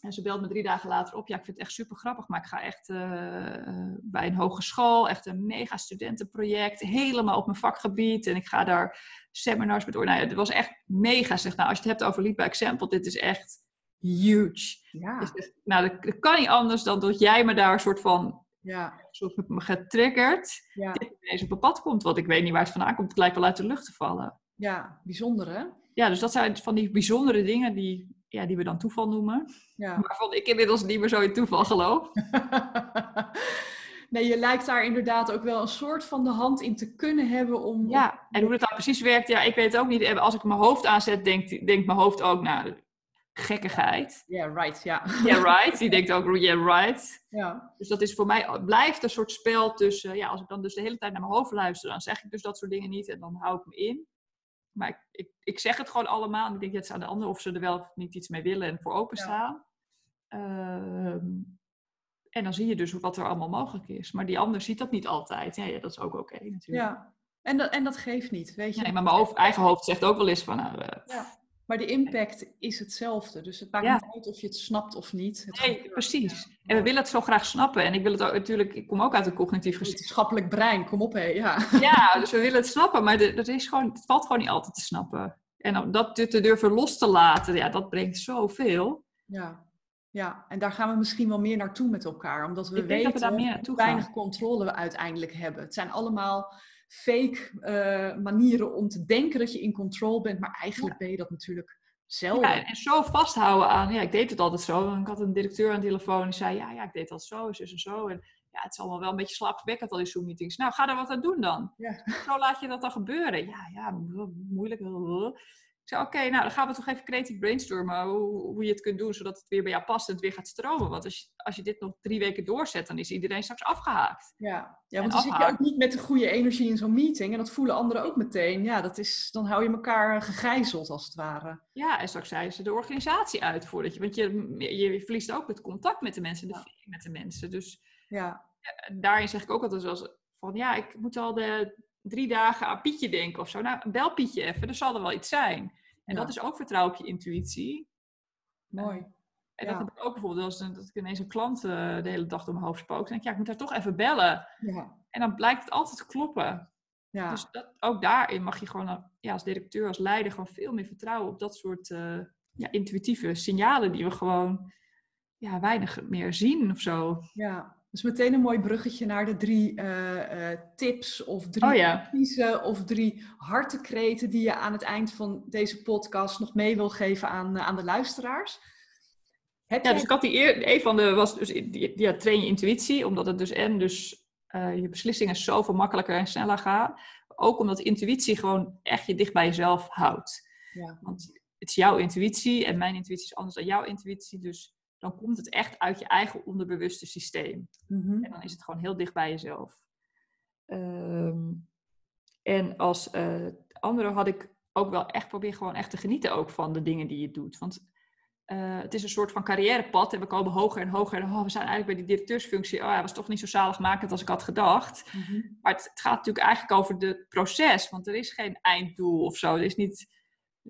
En ze belt me drie dagen later op. Ja, ik vind het echt super grappig, maar ik ga echt uh, bij een hogeschool, echt een mega studentenproject, helemaal op mijn vakgebied. En ik ga daar seminars met door. Nou ja, het was echt mega. Zeg, nou, als je het hebt over Lead by Example, dit is echt huge. Ja. Dus, nou, dat, kan niet anders dan dat jij me daar een soort van ja. soort getriggerd ja. dit ineens op een pad komt. Want ik weet niet waar het vandaan komt. Het lijkt wel uit de lucht te vallen. Ja, bijzonder hè? Ja, dus dat zijn van die bijzondere dingen die ja, die we dan toeval noemen. Ja. [LAUGHS] Waarvan ik inmiddels niet meer zo in toeval geloof. [LAUGHS] nee, je lijkt daar inderdaad ook wel een soort van de hand in te kunnen hebben om... Ja, en hoe het dan precies werkt, ja, ik weet het ook niet. Als ik mijn hoofd aanzet, denkt, denkt mijn hoofd ook, nou, gekkigheid. Ja, yeah, right, ja. Ja, yeah, right. [LAUGHS] Die denkt ook, yeah, right. Ja. Dus dat is voor mij, blijft een soort spel tussen, ja, als ik dan dus de hele tijd naar mijn hoofd luister, dan zeg ik dus dat soort dingen niet en dan hou ik me in. Maar ik, ik, ik, zeg het gewoon allemaal. En ik denk, het is aan de ander of ze er wel of niet iets mee willen en voor openstaan. Ja. Ehm, en dan zie je dus wat er allemaal mogelijk is. Maar die ander ziet dat niet altijd. Ja, ja dat is ook oké natuurlijk. Ja, en dat, en dat geeft niet, weet je. Nee, maar mijn eigen hoofd zegt ook wel eens van... Nou, uh, ja. Maar de impact is hetzelfde. Dus het maakt niet uit of je het snapt of niet. Het nee, precies. En we willen het zo graag snappen. En ik wil het ook natuurlijk, ik kom ook uit een cognitief wetenschappelijk brein, kom op hé. Ja. ja, dus we willen het snappen, maar dat is gewoon, het valt gewoon niet altijd te snappen. En om dat te durven los te laten, ja, dat brengt zoveel. Ja. Ja, en daar gaan we misschien wel meer naartoe met elkaar. Omdat we weten hoe weinig controle we uiteindelijk hebben. Het zijn allemaal fake uh, manieren om te denken dat je in control bent, maar eigenlijk ben je dat natuurlijk zelf. Ja, en zo vasthouden aan, ja, ik deed het altijd zo. ik had een directeur aan de telefoon die zei, ja, ja, ik deed dat zo, zo en zo. En ja, het is allemaal wel een beetje slaapverwekkend al die Zoom-meetings. Nou, ga er wat aan doen dan. Ja. Zo laat je dat dan gebeuren. Ja, ja, moeilijk zei, oké, nou dan gaan we toch even creatief brainstormen hoe, hoe, je het kunt doen, zodat het weer bij jou past en het weer gaat stromen. Want als je, als je dit nog drie weken doorzet, dan is iedereen straks afgehaakt. Ja, ja want dan zit je ook niet met de goede energie in zo'n meeting. En dat voelen anderen ook meteen. Ja, dat is, dan hou je elkaar gegijzeld als het ware. Ja, en straks zijn ze de organisatie uit voordat je, want je, je verliest ook het contact met de mensen, de feeling met de mensen. Dus ja. daarin zeg ik ook altijd als van, ja, ik moet al de drie dagen aan Pietje denken of zo. Nou, bel Pietje even, er zal er wel iets zijn. En dat is ook vertrouwen op je intuïtie. Mooi. En dat heb ik ook bijvoorbeeld als dat ik ineens een klant uh, de hele dag door mijn hoofd spook. Dan denk ik, ja, ik moet haar toch even bellen. Ja. En dan blijkt het altijd te kloppen. Ja. Dus dat, ook daarin mag je gewoon eh, ja, als directeur, als leider, gewoon veel meer vertrouwen op dat soort uh, ja, intuïtieve signalen die we gewoon ja, weinig meer zien of zo. Ja, dus meteen een mooi bruggetje naar de drie uh, uh, tips of drie oh, adviezen of drie hartekreten die je aan het eind van deze podcast nog mee wil geven aan, uh, aan de luisteraars. Heb ja, dus ik had die eer, een van de was dus ja, train je intuïtie, omdat het dus en dus je beslissingen zoveel makkelijker en sneller gaan. Ook omdat intuïtie gewoon echt je dicht bij jezelf houdt. Ja. Want het is jouw intuïtie en mijn intuïtie is anders dan jouw intuïtie. Dus dan komt het echt uit je eigen onderbewuste systeem. Mhm. En dan is het gewoon heel dicht bij jezelf. Ehm, en als uh, andere had ik ook wel echt probeer gewoon echt te genieten ook van de dingen die je doet. Want uh, het is een soort van carrièrepad en we komen hoger en hoger. En oh, we zijn eigenlijk bij die directeursfunctie. Oh ja, was toch niet zo zaligmakend als ik had gedacht. Mhm. Maar het, het, gaat natuurlijk eigenlijk over het proces. Want er is geen einddoel of zo. Er is niet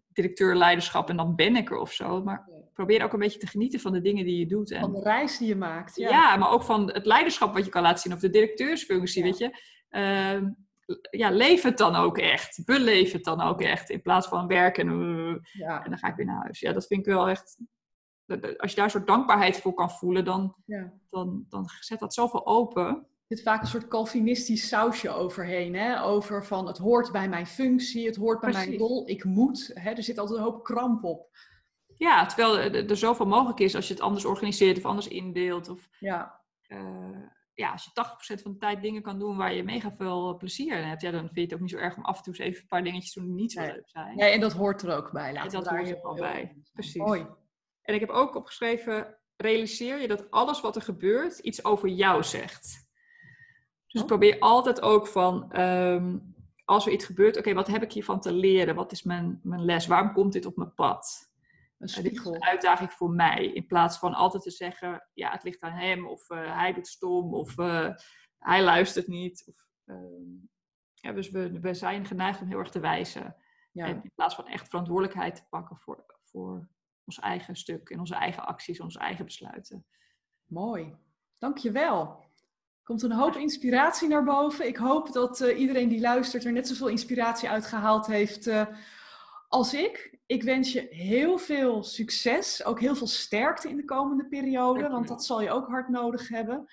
directeur leiderschap en dan ben ik er of zo. Maar probeer ook een beetje te genieten van de dingen die je doet. En, van de reis die je maakt. Ja. ja. maar ook van het leiderschap wat je kan laten zien. Of de directeursfunctie, weet je. Uh, ja, leef het dan ook echt. Beleef het dan ook echt. In plaats van werken en, ja. en dan ga ik weer naar huis. Ja, dat vind ik wel echt... Als je daar een soort dankbaarheid voor kan voelen, dan, ja. dan, dan zet dat zoveel open. Er zit vaak een soort Calvinistisch sausje overheen. Hè? Over van het hoort bij mijn functie, het hoort bij Precies. mijn rol, ik moet. Hè? Er zit altijd een hoop kramp op. Ja, terwijl er, er zoveel mogelijk is als je het anders organiseert of anders indeelt. Of, Ja, uh, ja, als je 80% van de tijd dingen kan doen waar je mega veel plezier in hebt, ja, dan vind je het ook niet zo erg om af en toe eens even een paar dingetjes te doen die niet zo Nee. leuk zijn. nee, en dat hoort er ook bij. En Laten dat we daar hoort er wel bij. Precies. Mooi. En ik heb ook opgeschreven, realiseer je dat alles wat er gebeurt iets over jou zegt. Dus Oh. probeer altijd ook van, ehm, als er iets gebeurt, oké, wat heb ik hiervan te leren? Wat is mijn, mijn les? Waarom komt dit op mijn pad? Een spiegel. uitdaging voor mij. In plaats van altijd te zeggen, ja, het ligt aan hem. Of eh, hij doet stom. Of eh, hij luistert niet. Of, ehm, ja, dus we, we zijn geneigd om heel erg te wijzen. Ja. En in plaats van echt verantwoordelijkheid te pakken voor, voor ons eigen stuk. En onze eigen acties, onze eigen besluiten. Mooi. Dankjewel. Komt een hoop inspiratie naar boven. Ik hoop dat eh, iedereen die luistert er net zoveel inspiratie uit gehaald heeft als ik. Ik wens je heel veel succes, ook heel veel sterkte in de komende periode, want dat zal je ook hard nodig hebben.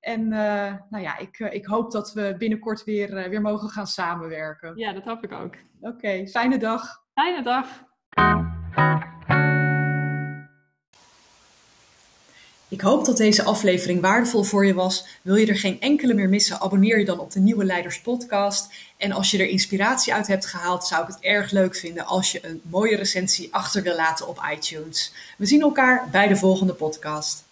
En eh, nou ja, ik, eh, ik hoop dat we binnenkort weer, eh, weer mogen gaan samenwerken. Ja, dat hoop ik ook. Oké, fijne dag. Fijne dag. Ik hoop dat deze aflevering waardevol voor je was. Wil je er geen enkele meer missen, abonneer je dan op de Nieuwe Leiders Podcast. En als je er inspiratie uit hebt gehaald, zou ik het erg leuk vinden als je een mooie recensie achter wil laten op iTunes. We zien elkaar bij de volgende podcast.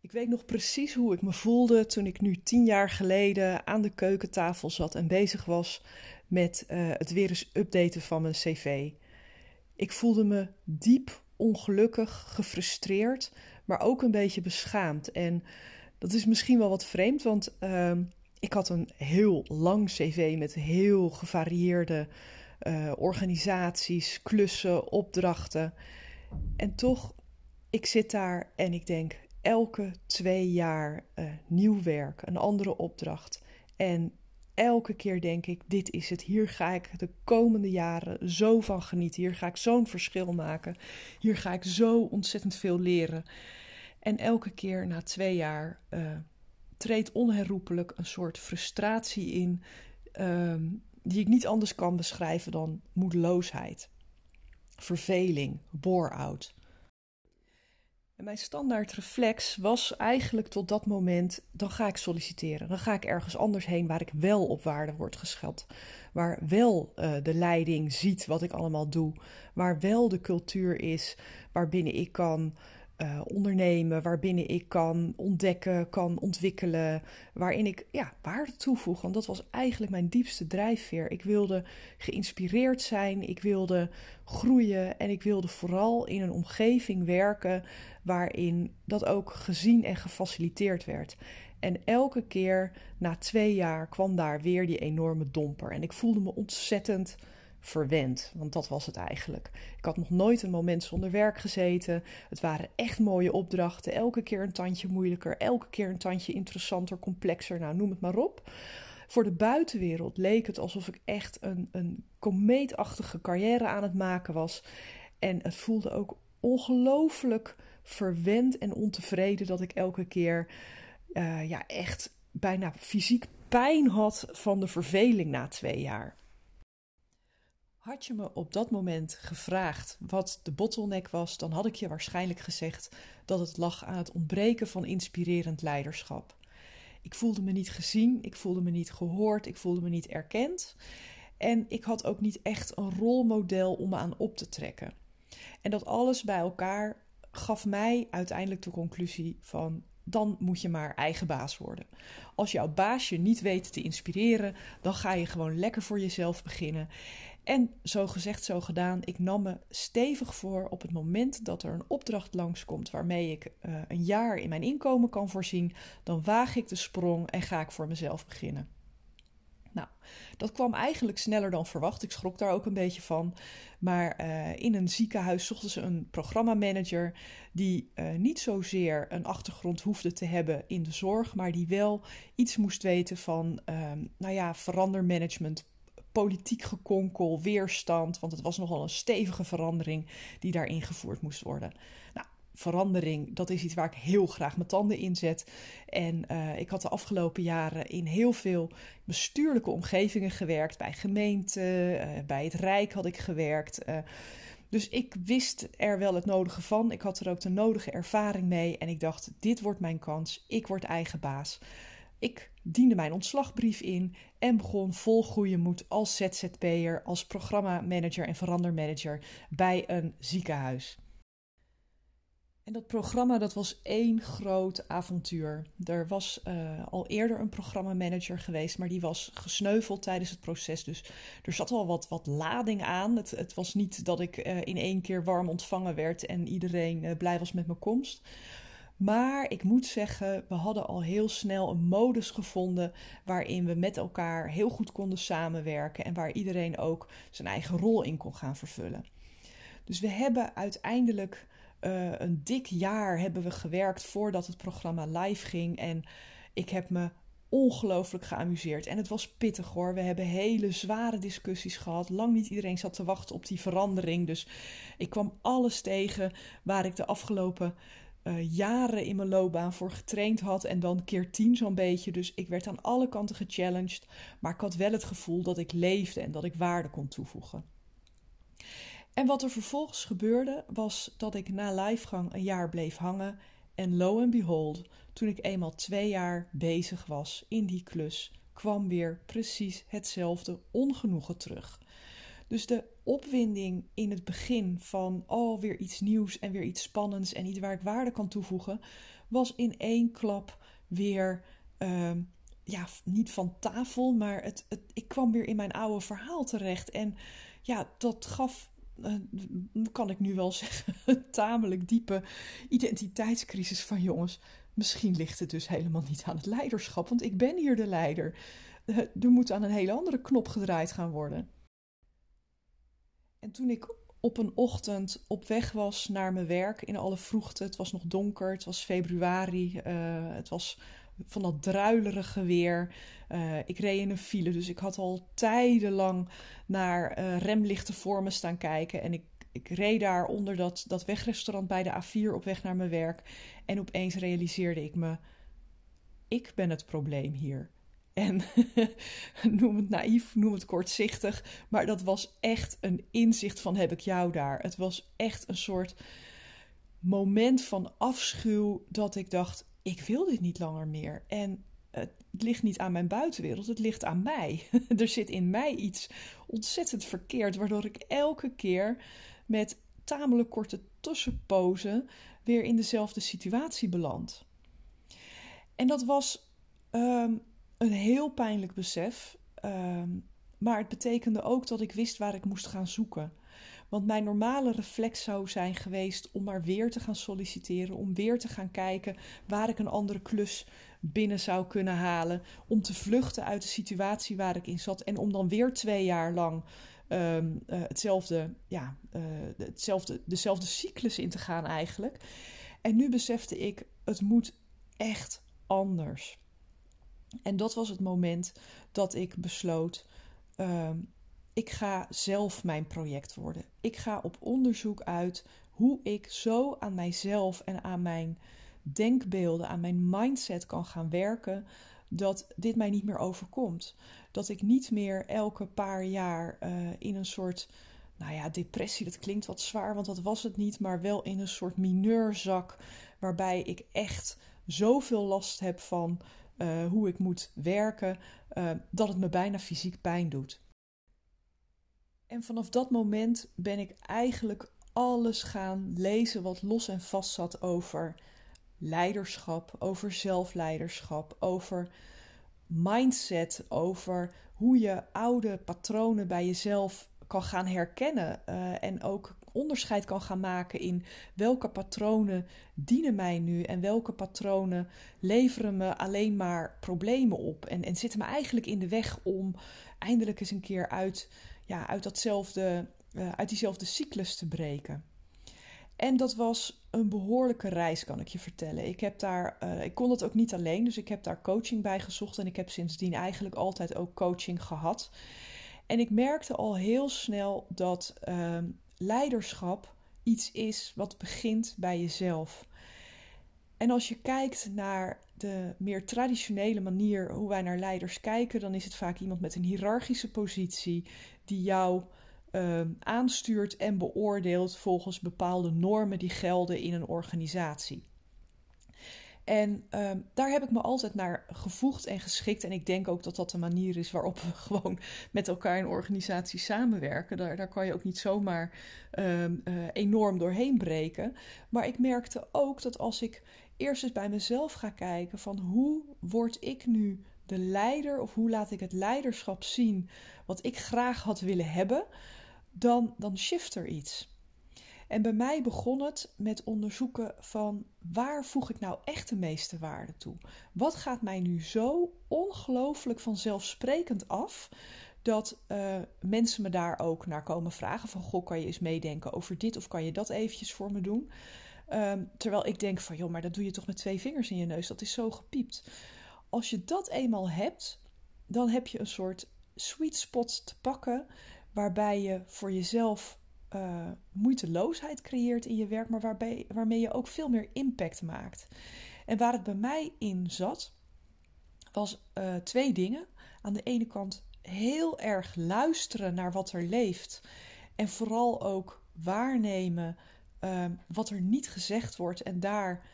Ik weet nog precies hoe ik me voelde toen ik nu tien jaar geleden aan de keukentafel zat en bezig was met eh, het weer eens updaten van mijn cv. Ik voelde me diep ongelukkig, gefrustreerd, maar ook een beetje beschaamd. En dat is misschien wel wat vreemd, want ehm, ik had een heel lang cv met heel gevarieerde eh, organisaties, klussen, opdrachten. En toch, ik zit daar en ik denk elke twee jaar eh, nieuw werk, een andere opdracht. En elke keer denk ik: dit is het. Hier ga ik de komende jaren zo van genieten. Hier ga ik zo'n verschil maken. Hier ga ik zo ontzettend veel leren. En elke keer na twee jaar uh, treedt onherroepelijk een soort frustratie in, um, die ik niet anders kan beschrijven dan moedeloosheid, verveling, bore-out. En mijn standaard reflex was eigenlijk tot dat moment: dan ga ik solliciteren. Dan ga ik ergens anders heen waar ik wel op waarde word geschat. Waar wel uh, de leiding ziet wat ik allemaal doe. Waar wel de cultuur is waarbinnen ik kan uh, ondernemen. Waarbinnen ik kan ontdekken, kan ontwikkelen. Waarin ik ja, waarde toevoeg. Want dat was eigenlijk mijn diepste drijfveer. Ik wilde geïnspireerd zijn. Ik wilde groeien. En ik wilde vooral in een omgeving werken waarin dat ook gezien en gefaciliteerd werd. En elke keer na twee jaar kwam daar weer die enorme domper. En ik voelde me ontzettend verwend, want dat was het eigenlijk. Ik had nog nooit een moment zonder werk gezeten. Het waren echt mooie opdrachten. Elke keer een tandje moeilijker, elke keer een tandje interessanter, complexer. Nou, noem het maar op. Voor de buitenwereld leek het alsof ik echt een, een komeetachtige carrière aan het maken was. En het voelde ook ongelooflijk verwend en ontevreden dat ik elke keer uh, ja, echt bijna fysiek pijn had van de verveling na twee jaar. Had je me op dat moment gevraagd wat de bottleneck was, dan had ik je waarschijnlijk gezegd dat het lag aan het ontbreken van inspirerend leiderschap. Ik voelde me niet gezien, ik voelde me niet gehoord, ik voelde me niet erkend. En ik had ook niet echt een rolmodel om me aan op te trekken. En dat alles bij elkaar gaf mij uiteindelijk de conclusie van dan moet je maar eigen baas worden. Als jouw baasje niet weet te inspireren, dan ga je gewoon lekker voor jezelf beginnen. En zo gezegd, zo gedaan. Ik nam me stevig voor op het moment dat er een opdracht langskomt waarmee ik uh, een jaar in mijn inkomen kan voorzien, dan waag ik de sprong en ga ik voor mezelf beginnen. Nou, dat kwam eigenlijk sneller dan verwacht. Ik schrok daar ook een beetje van. Maar uh, in een ziekenhuis zochten ze een programmamanager die uh, niet zozeer een achtergrond hoefde te hebben in de zorg, maar die wel iets moest weten van, uh, nou ja, verandermanagement, politiek gekonkel, weerstand, want het was nogal een stevige verandering die daar ingevoerd moest worden. Nou, verandering, dat is iets waar ik heel graag mijn tanden in zet. En uh, ik had de afgelopen jaren in heel veel bestuurlijke omgevingen gewerkt. Bij gemeenten, uh, bij het Rijk had ik gewerkt. Uh, dus ik wist er wel het nodige van. Ik had er ook de nodige ervaring mee. En ik dacht, dit wordt mijn kans. Ik word eigen baas. Ik diende mijn ontslagbrief in en begon vol goede moed als ZZP'er, als programmamanager en verandermanager bij een ziekenhuis. En dat programma dat was één groot avontuur. Er was uh, al eerder een programmamanager geweest, maar die was gesneuveld tijdens het proces. Dus er zat al wat, wat lading aan. Het, het was niet dat ik uh, in één keer warm ontvangen werd en iedereen uh, blij was met mijn komst. Maar ik moet zeggen, we hadden al heel snel een modus gevonden waarin we met elkaar heel goed konden samenwerken en waar iedereen ook zijn eigen rol in kon gaan vervullen. Dus we hebben uiteindelijk uh, een dik jaar hebben we gewerkt voordat het programma live ging en ik heb me ongelooflijk geamuseerd. En het was pittig hoor. We hebben hele zware discussies gehad. Lang niet iedereen zat te wachten op die verandering. Dus ik kwam alles tegen waar ik de afgelopen uh, jaren in mijn loopbaan voor getraind had en dan keer tien zo'n beetje. Dus ik werd aan alle kanten gechallenged, maar ik had wel het gevoel dat ik leefde en dat ik waarde kon toevoegen. En wat er vervolgens gebeurde was dat ik na livegang een jaar bleef hangen en lo and behold, toen ik eenmaal twee jaar bezig was in die klus, kwam weer precies hetzelfde ongenoegen terug. Dus de opwinding in het begin van oh, weer iets nieuws en weer iets spannends en iets waar ik waarde kan toevoegen, was in één klap weer. Uh, ja, niet van tafel, maar het, het, ik kwam weer in mijn oude verhaal terecht. En ja, dat gaf, uh, kan ik nu wel [LAUGHS] zeggen, een tamelijk diepe identiteitscrisis van jongens. Misschien ligt het dus helemaal niet aan het leiderschap, want ik ben hier de leider. Uh, er moet aan een hele andere knop gedraaid gaan worden. En toen ik op een ochtend op weg was naar mijn werk in alle vroegte, het was nog donker, het was februari, uh, het was van dat druilerige weer. Uh, ik reed in een file, dus ik had al tijdenlang naar uh, remlichten voor me staan kijken. En ik, ik reed daar onder dat, dat wegrestaurant bij de A4 op weg naar mijn werk. En opeens realiseerde ik me: ik ben het probleem hier. En [LAUGHS] noem het naïef, noem het kortzichtig. Maar dat was echt een inzicht van heb ik jou daar. Het was echt een soort moment van afschuw dat ik dacht, ik wil dit niet langer meer. En het ligt niet aan mijn buitenwereld, het ligt aan mij. [LAUGHS] er zit in mij iets ontzettend verkeerd, waardoor ik elke keer met tamelijk korte tussenpozen weer in dezelfde situatie beland. En dat was um, een heel pijnlijk besef. Um, maar het betekende ook dat ik wist waar ik moest gaan zoeken. Want mijn normale reflex zou zijn geweest om maar weer te gaan solliciteren, om weer te gaan kijken waar ik een andere klus binnen zou kunnen halen, om te vluchten uit de situatie waar ik in zat en om dan weer twee jaar lang um, uh, hetzelfde, ja, uh, hetzelfde, dezelfde cyclus in te gaan eigenlijk. En nu besefte ik, het moet echt anders. En dat was het moment dat ik besloot: uh, ik ga zelf mijn project worden. Ik ga op onderzoek uit hoe ik zo aan mijzelf en aan mijn denkbeelden, aan mijn mindset kan gaan werken. Dat dit mij niet meer overkomt. Dat ik niet meer elke paar jaar uh, in een soort nou ja, depressie, dat klinkt wat zwaar, want dat was het niet, maar wel in een soort mineurzak, waarbij ik echt zoveel last heb van uh, hoe ik moet werken, uh, dat het me bijna fysiek pijn doet. En vanaf dat moment ben ik eigenlijk alles gaan lezen wat los en vast zat over leiderschap, over zelfleiderschap, over mindset, over hoe je oude patronen bij jezelf kan gaan herkennen uh, en ook onderscheid kan gaan maken in welke patronen dienen mij nu en welke patronen leveren me alleen maar problemen op en, en zitten me eigenlijk in de weg om eindelijk eens een keer uit, ja, uit, datzelfde, uh, uit diezelfde cyclus te breken. En dat was een behoorlijke reis, kan ik je vertellen. Ik, heb daar, uh, ik kon dat ook niet alleen, dus ik heb daar coaching bij gezocht. En ik heb sindsdien eigenlijk altijd ook coaching gehad. En ik merkte al heel snel dat uh, leiderschap iets is wat begint bij jezelf. En als je kijkt naar de meer traditionele manier hoe wij naar leiders kijken, dan is het vaak iemand met een hiërarchische positie die jou uh, aanstuurt en beoordeelt volgens bepaalde normen die gelden in een organisatie. En uh, daar heb ik me altijd naar gevoegd en geschikt. En ik denk ook dat dat de manier is waarop we [LAUGHS] gewoon met elkaar in organisaties samenwerken. Daar, daar kan je ook niet zomaar uh, uh, enorm doorheen breken. Maar ik merkte ook dat als ik eerst eens bij mezelf ga kijken van hoe word ik nu de leider of hoe laat ik het leiderschap zien wat ik graag had willen hebben, dan, dan shift er iets. En bij mij begon het met onderzoeken van waar voeg ik nou echt de meeste waarde toe? Wat gaat mij nu zo ongelooflijk vanzelfsprekend af dat uh, mensen me daar ook naar komen vragen van goh, kan je eens meedenken over dit of kan je dat eventjes voor me doen? Um, terwijl ik denk van joh, maar dat doe je toch met twee vingers in je neus, dat is zo gepiept. Als je dat eenmaal hebt, dan heb je een soort sweet spot te pakken waarbij je voor jezelf uh, moeiteloosheid creëert in je werk, maar waarbij, waarmee je ook veel meer impact maakt. En waar het bij mij in zat, was uh, twee dingen. Aan de ene kant heel erg luisteren naar wat er leeft en vooral ook waarnemen uh, wat er niet gezegd wordt en daar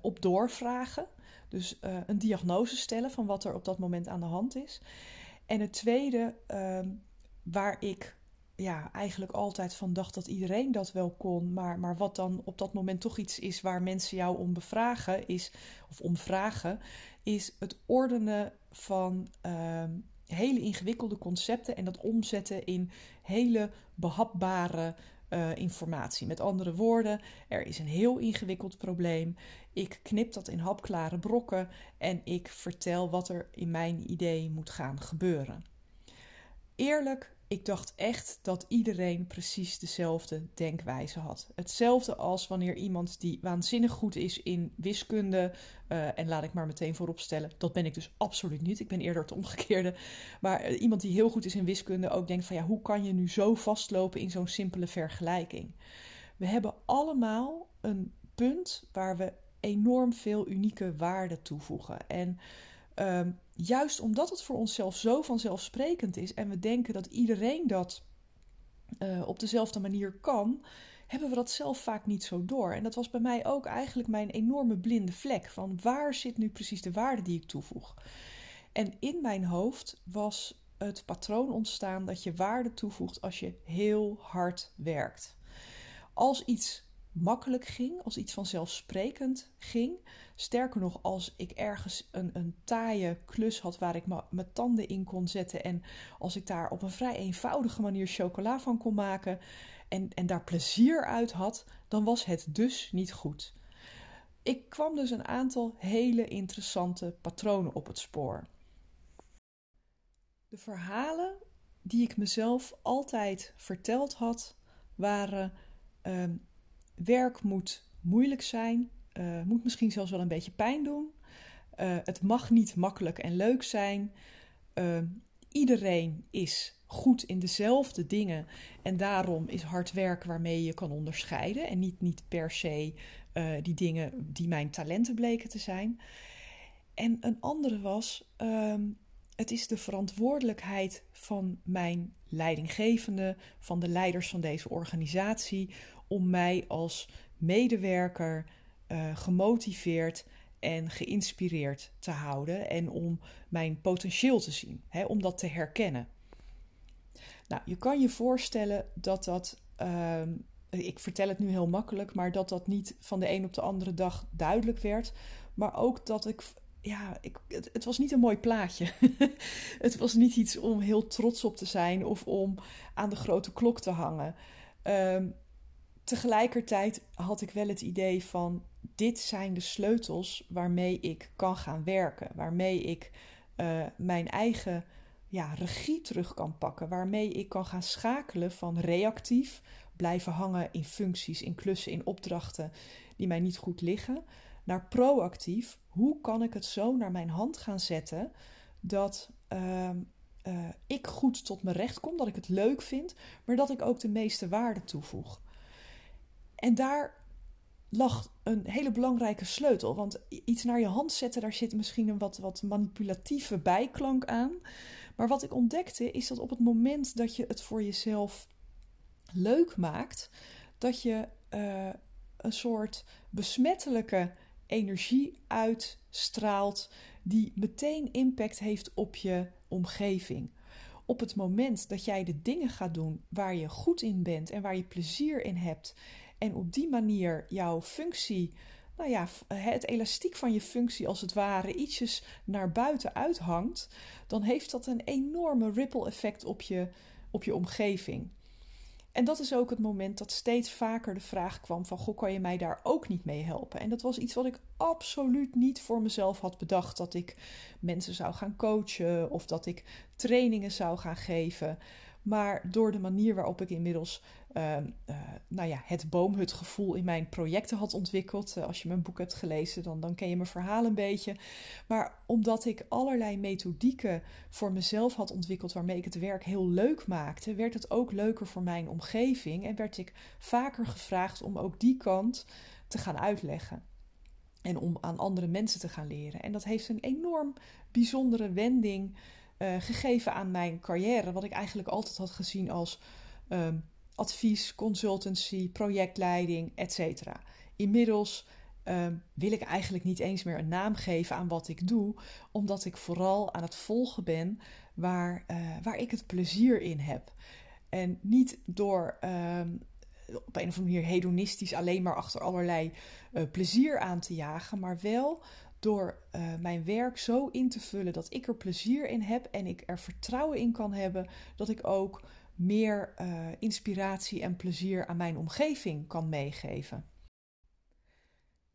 op doorvragen. Dus een diagnose stellen van wat er op dat moment aan de hand is. En het tweede, ehm, waar ik ja, eigenlijk altijd van dacht dat iedereen dat wel kon. Maar, maar wat dan op dat moment toch iets is waar mensen jou om bevragen, is, of om vragen, is het ordenen van uh, hele ingewikkelde concepten en dat omzetten in hele behapbare uh, informatie. Met andere woorden, er is een heel ingewikkeld probleem. Ik knip dat in hapklare brokken en ik vertel wat er in mijn idee moet gaan gebeuren. Eerlijk ik dacht echt dat iedereen precies dezelfde denkwijze had. Hetzelfde als wanneer iemand die waanzinnig goed is in wiskunde, uh, en laat ik maar meteen vooropstellen, dat ben ik dus absoluut niet. Ik ben eerder het omgekeerde. Maar uh, iemand die heel goed is in wiskunde ook denkt van ja, hoe kan je nu zo vastlopen in zo'n simpele vergelijking? We hebben allemaal een punt waar we enorm veel unieke waarden toevoegen. En uh, juist omdat het voor onszelf zo vanzelfsprekend is en we denken dat iedereen dat uh, op dezelfde manier kan, hebben we dat zelf vaak niet zo door. En dat was bij mij ook eigenlijk mijn enorme blinde vlek van waar zit nu precies de waarde die ik toevoeg. En in mijn hoofd was het patroon ontstaan dat je waarde toevoegt als je heel hard werkt. Als iets makkelijk ging, als iets vanzelfsprekend ging. Sterker nog, als ik ergens een, een taaie klus had waar ik mijn tanden in kon zetten en als ik daar op een vrij eenvoudige manier chocola van kon maken en, en daar plezier uit had, dan was het dus niet goed. Ik kwam dus een aantal hele interessante patronen op het spoor. De verhalen die ik mezelf altijd verteld had, waren uh, werk moet moeilijk zijn, uh, moet misschien zelfs wel een beetje pijn doen. Uh, het mag niet makkelijk en leuk zijn. Uh, iedereen is goed in dezelfde dingen en daarom is hard werken waarmee je kan onderscheiden en niet, niet per se die dingen die mijn talenten bleken te zijn. En een andere was, ehm, het is de verantwoordelijkheid van mijn leidinggevende, van de leiders van deze organisatie, om mij als medewerker uh, gemotiveerd en geïnspireerd te houden en om mijn potentieel te zien, hè, om dat te herkennen. Nou, je kan je voorstellen dat dat uh, ik vertel het nu heel makkelijk, maar dat dat niet van de een op de andere dag duidelijk werd. Maar ook dat ik ja, ik, het, het, was niet een mooi plaatje. [LAUGHS] het was niet iets om heel trots op te zijn of om aan de grote klok te hangen. Um, tegelijkertijd had ik wel het idee van: dit zijn de sleutels waarmee ik kan gaan werken, waarmee ik uh, mijn eigen ja, regie terug kan pakken, waarmee ik kan gaan schakelen van reactief, blijven hangen in functies, in klussen, in opdrachten die mij niet goed liggen, naar proactief. Hoe kan ik het zo naar mijn hand gaan zetten dat uh, uh, ik goed tot mijn recht kom, dat ik het leuk vind, maar dat ik ook de meeste waarde toevoeg? En daar lag een hele belangrijke sleutel. Want iets naar je hand zetten, daar zit misschien een wat, wat manipulatieve bijklank aan. Maar wat ik ontdekte is dat op het moment dat je het voor jezelf leuk maakt, dat je uh, een soort besmettelijke energie uitstraalt die meteen impact heeft op je omgeving. Op het moment dat jij de dingen gaat doen waar je goed in bent en waar je plezier in hebt en op die manier jouw functie, nou ja, het elastiek van je functie als het ware ietsjes naar buiten uithangt, dan heeft dat een enorme ripple effect op je, op je omgeving. En dat is ook het moment dat steeds vaker de vraag kwam van... Goh, kan je mij daar ook niet mee helpen? En dat was iets wat ik absoluut niet voor mezelf had bedacht. Dat ik mensen zou gaan coachen of dat ik trainingen zou gaan geven. Maar door de manier waarop ik inmiddels uh, uh, nou ja, het boomhutgevoel in mijn projecten had ontwikkeld. Uh, als je mijn boek hebt gelezen, dan, dan ken je mijn verhaal een beetje. Maar omdat ik allerlei methodieken voor mezelf had ontwikkeld waarmee ik het werk heel leuk maakte, werd het ook leuker voor mijn omgeving. En werd ik vaker gevraagd om ook die kant te gaan uitleggen. En om aan andere mensen te gaan leren. En dat heeft een enorm bijzondere wending uh, gegeven aan mijn carrière, wat ik eigenlijk altijd had gezien als um, advies, consultancy, projectleiding, etc. Inmiddels um, wil ik eigenlijk niet eens meer een naam geven aan wat ik doe, omdat ik vooral aan het volgen ben waar, uh, waar ik het plezier in heb. En niet door um, op een of andere manier hedonistisch alleen maar achter allerlei uh, plezier aan te jagen, maar wel door uh, mijn werk zo in te vullen dat ik er plezier in heb en ik er vertrouwen in kan hebben dat ik ook meer uh, inspiratie en plezier aan mijn omgeving kan meegeven.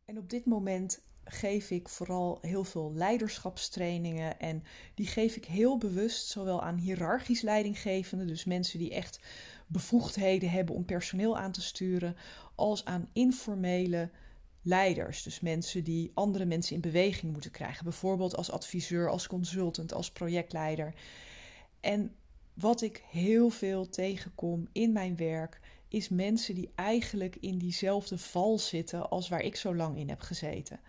En op dit moment geef ik vooral heel veel leiderschapstrainingen en die geef ik heel bewust zowel aan hiërarchisch leidinggevenden, dus mensen die echt bevoegdheden hebben om personeel aan te sturen, als aan informele leiders. Dus mensen die andere mensen in beweging moeten krijgen. Bijvoorbeeld als adviseur, als consultant, als projectleider. En wat ik heel veel tegenkom in mijn werk, is mensen die eigenlijk in diezelfde val zitten als waar ik zo lang in heb gezeten.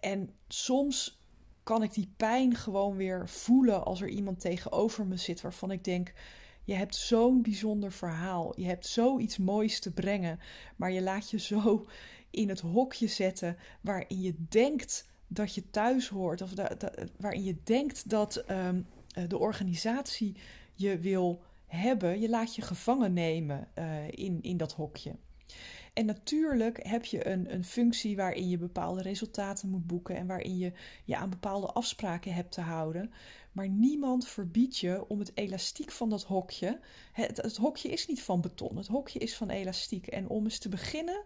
En soms kan ik die pijn gewoon weer voelen als er iemand tegenover me zit waarvan ik denk. Je hebt zo'n bijzonder verhaal. Je hebt zoiets moois te brengen. Maar je laat je zo in het hokje zetten waarin je denkt dat je thuis hoort. Of waarin je denkt dat um, de organisatie je wil hebben. Je laat je gevangen nemen uh, in, in dat hokje. En natuurlijk heb je een, een functie waarin je bepaalde resultaten moet boeken en waarin je je aan bepaalde afspraken hebt te houden. Maar niemand verbiedt je om het elastiek van dat hokje. Het hokje is niet van beton, het hokje is van elastiek. En om eens te beginnen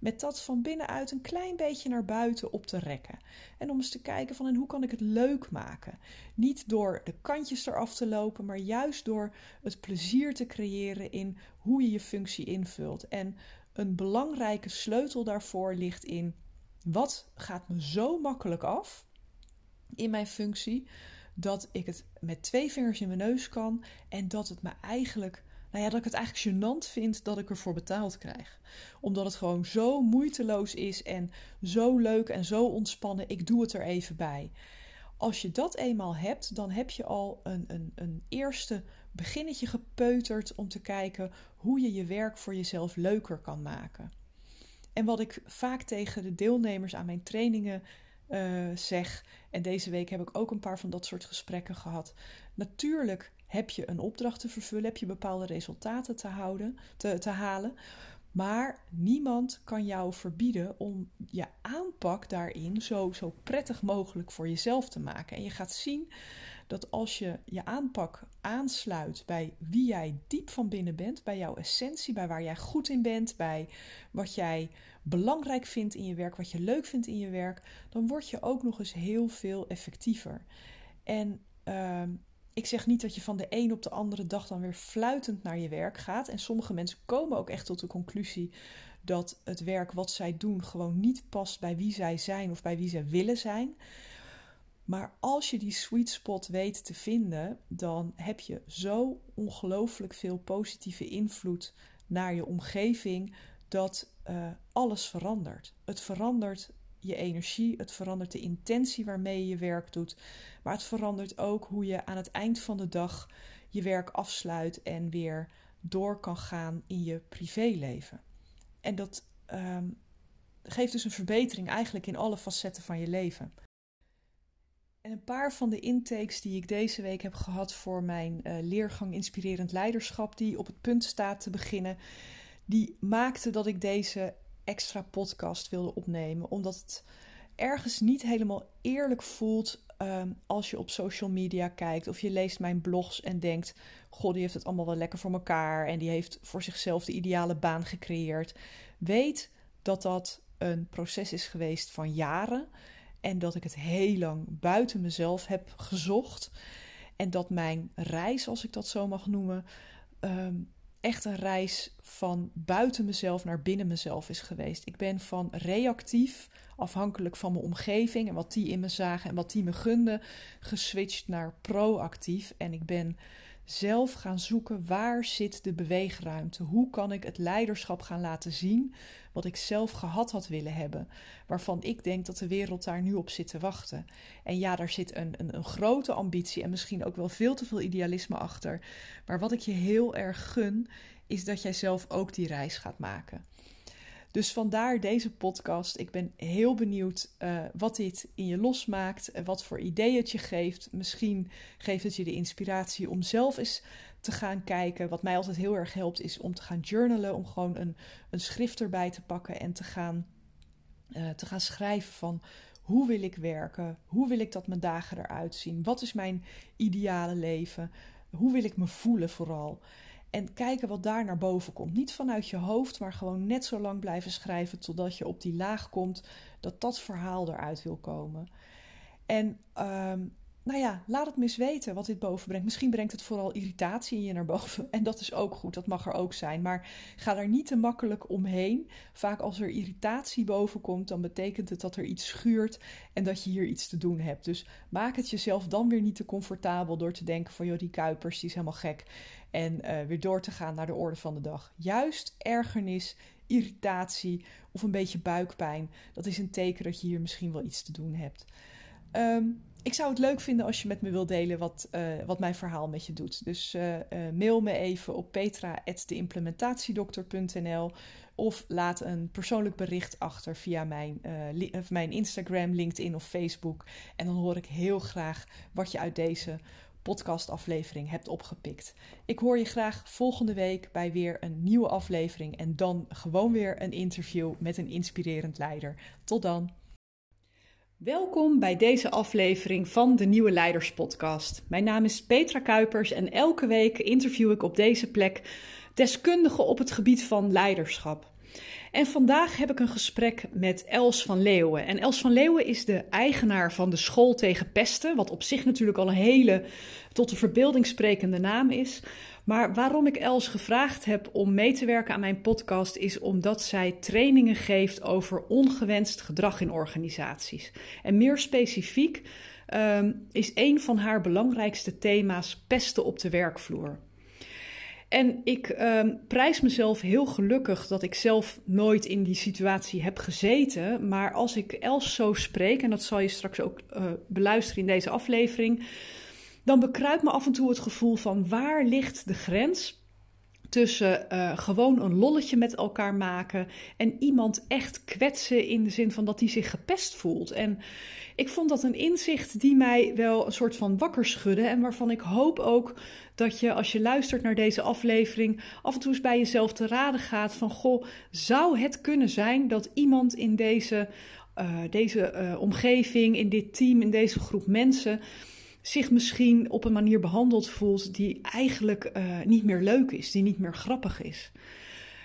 met dat van binnenuit een klein beetje naar buiten op te rekken. En om eens te kijken van en hoe kan ik het leuk maken. Niet door de kantjes eraf te lopen, maar juist door het plezier te creëren in hoe je je functie invult. En een belangrijke sleutel daarvoor ligt in wat gaat me zo makkelijk af in mijn functie dat ik het met twee vingers in mijn neus kan en dat het me eigenlijk, nou ja, dat ik het eigenlijk gênant vind dat ik ervoor betaald krijg. Omdat het gewoon zo moeiteloos is en zo leuk en zo ontspannen, ik doe het er even bij. Als je dat eenmaal hebt, dan heb je al een, een, een eerste beginnetje gepeuterd om te kijken hoe je je werk voor jezelf leuker kan maken. En wat ik vaak tegen de deelnemers aan mijn trainingen uh, zeg, en deze week heb ik ook een paar van dat soort gesprekken gehad. Natuurlijk heb je een opdracht te vervullen, heb je bepaalde resultaten te, houden, te, halen. Maar niemand kan jou verbieden om je aanpak daarin zo, zo prettig mogelijk voor jezelf te maken. En je gaat zien dat als je je aanpak aansluit bij wie jij diep van binnen bent, bij jouw essentie, bij waar jij goed in bent, bij wat jij belangrijk vindt in je werk, wat je leuk vindt in je werk, dan word je ook nog eens heel veel effectiever. En ehm, ik zeg niet dat je van de een op de andere dag dan weer fluitend naar je werk gaat. En sommige mensen komen ook echt tot de conclusie dat het werk wat zij doen gewoon niet past bij wie zij zijn of bij wie zij willen zijn. Maar als je die sweet spot weet te vinden, dan heb je zo ongelooflijk veel positieve invloed naar je omgeving dat uh, alles verandert. Het verandert je energie, het verandert de intentie waarmee je je werk doet, maar het verandert ook hoe je aan het eind van de dag je werk afsluit en weer door kan gaan in je privéleven. En dat um, geeft dus een verbetering eigenlijk in alle facetten van je leven. En een paar van de intakes die ik deze week heb gehad voor mijn uh, leergang Inspirerend Leiderschap, die op het punt staat te beginnen, die maakte dat ik deze extra podcast wilde opnemen. Omdat het ergens niet helemaal eerlijk voelt um, als je op social media kijkt of je leest mijn blogs en denkt: God, die heeft het allemaal wel lekker voor elkaar en die heeft voor zichzelf de ideale baan gecreëerd. Weet dat dat een proces is geweest van jaren en dat ik het heel lang buiten mezelf heb gezocht. En dat mijn reis, als ik dat zo mag noemen, um, echt een reis van buiten mezelf naar binnen mezelf is geweest. Ik ben van reactief, afhankelijk van mijn omgeving en wat die in me zagen en wat die me gunden, geswitcht naar proactief. En ik ben zelf gaan zoeken waar zit de beweegruimte? Hoe kan ik het leiderschap gaan laten zien wat ik zelf gehad had willen hebben? Waarvan ik denk dat de wereld daar nu op zit te wachten. En ja, daar zit een, een, een grote ambitie en misschien ook wel veel te veel idealisme achter. Maar wat ik je heel erg gun, is dat jij zelf ook die reis gaat maken. Dus vandaar deze podcast. Ik ben heel benieuwd uh, wat dit in je losmaakt, en wat voor ideeën het je geeft. Misschien geeft het je de inspiratie om zelf eens te gaan kijken. Wat mij altijd heel erg helpt, is om te gaan journalen, om gewoon een, een schrift erbij te pakken en te gaan, uh, te gaan schrijven van hoe wil ik werken? Hoe wil ik dat mijn dagen eruit zien? Wat is mijn ideale leven? Hoe wil ik me voelen vooral? En kijken wat daar naar boven komt. Niet vanuit je hoofd, maar gewoon net zo lang blijven schrijven totdat je op die laag komt dat dat verhaal eruit wil komen. En um, nou ja, laat het eens weten wat dit boven brengt. Misschien brengt het vooral irritatie in je naar boven. [LAUGHS] En dat is ook goed, dat mag er ook zijn. Maar ga er niet te makkelijk omheen. Vaak als er irritatie boven komt, dan betekent het dat er iets schuurt en dat je hier iets te doen hebt. Dus maak het jezelf dan weer niet te comfortabel door te denken van joh, die Kuipers, die is helemaal gek. En uh, weer door te gaan naar de orde van de dag. Juist ergernis, irritatie of een beetje buikpijn, dat is een teken dat je hier misschien wel iets te doen hebt. Um, ik zou het leuk vinden als je met me wilt delen wat, uh, wat mijn verhaal met je doet. Dus uh, uh, mail me even op petra.deimplementatiedokter.nl of laat een persoonlijk bericht achter via mijn, mijn Instagram, LinkedIn of Facebook. En dan hoor ik heel graag wat je uit deze podcastaflevering hebt opgepikt. Ik hoor je graag volgende week bij weer een nieuwe aflevering en dan gewoon weer een interview met een inspirerend leider. Tot dan! Welkom bij deze aflevering van de Nieuwe Leiders Podcast. Mijn naam is Petra Kuipers en elke week interview ik op deze plek deskundigen op het gebied van leiderschap. En vandaag heb ik een gesprek met Els van Leeuwen. En Els van Leeuwen is de eigenaar van de School tegen Pesten, wat op zich natuurlijk al een hele tot de verbeelding sprekende naam is. Maar waarom ik Els gevraagd heb om mee te werken aan mijn podcast is omdat zij trainingen geeft over ongewenst gedrag in organisaties. En meer specifiek um, is een van haar belangrijkste thema's pesten op de werkvloer. En ik um, prijs mezelf heel gelukkig dat ik zelf nooit in die situatie heb gezeten. Maar als ik Els zo spreek, en dat zal je straks ook uh, beluisteren in deze aflevering, dan bekruipt me af en toe het gevoel van waar ligt de grens tussen uh, gewoon een lolletje met elkaar maken en iemand echt kwetsen in de zin van dat hij zich gepest voelt. En ik vond dat een inzicht die mij wel een soort van wakker schudde en waarvan ik hoop ook dat je als je luistert naar deze aflevering af en toe eens bij jezelf te raden gaat van goh, zou het kunnen zijn dat iemand in deze, uh, deze uh, omgeving, in dit team, in deze groep mensen zich misschien op een manier behandeld voelt die eigenlijk uh, niet meer leuk is, die niet meer grappig is.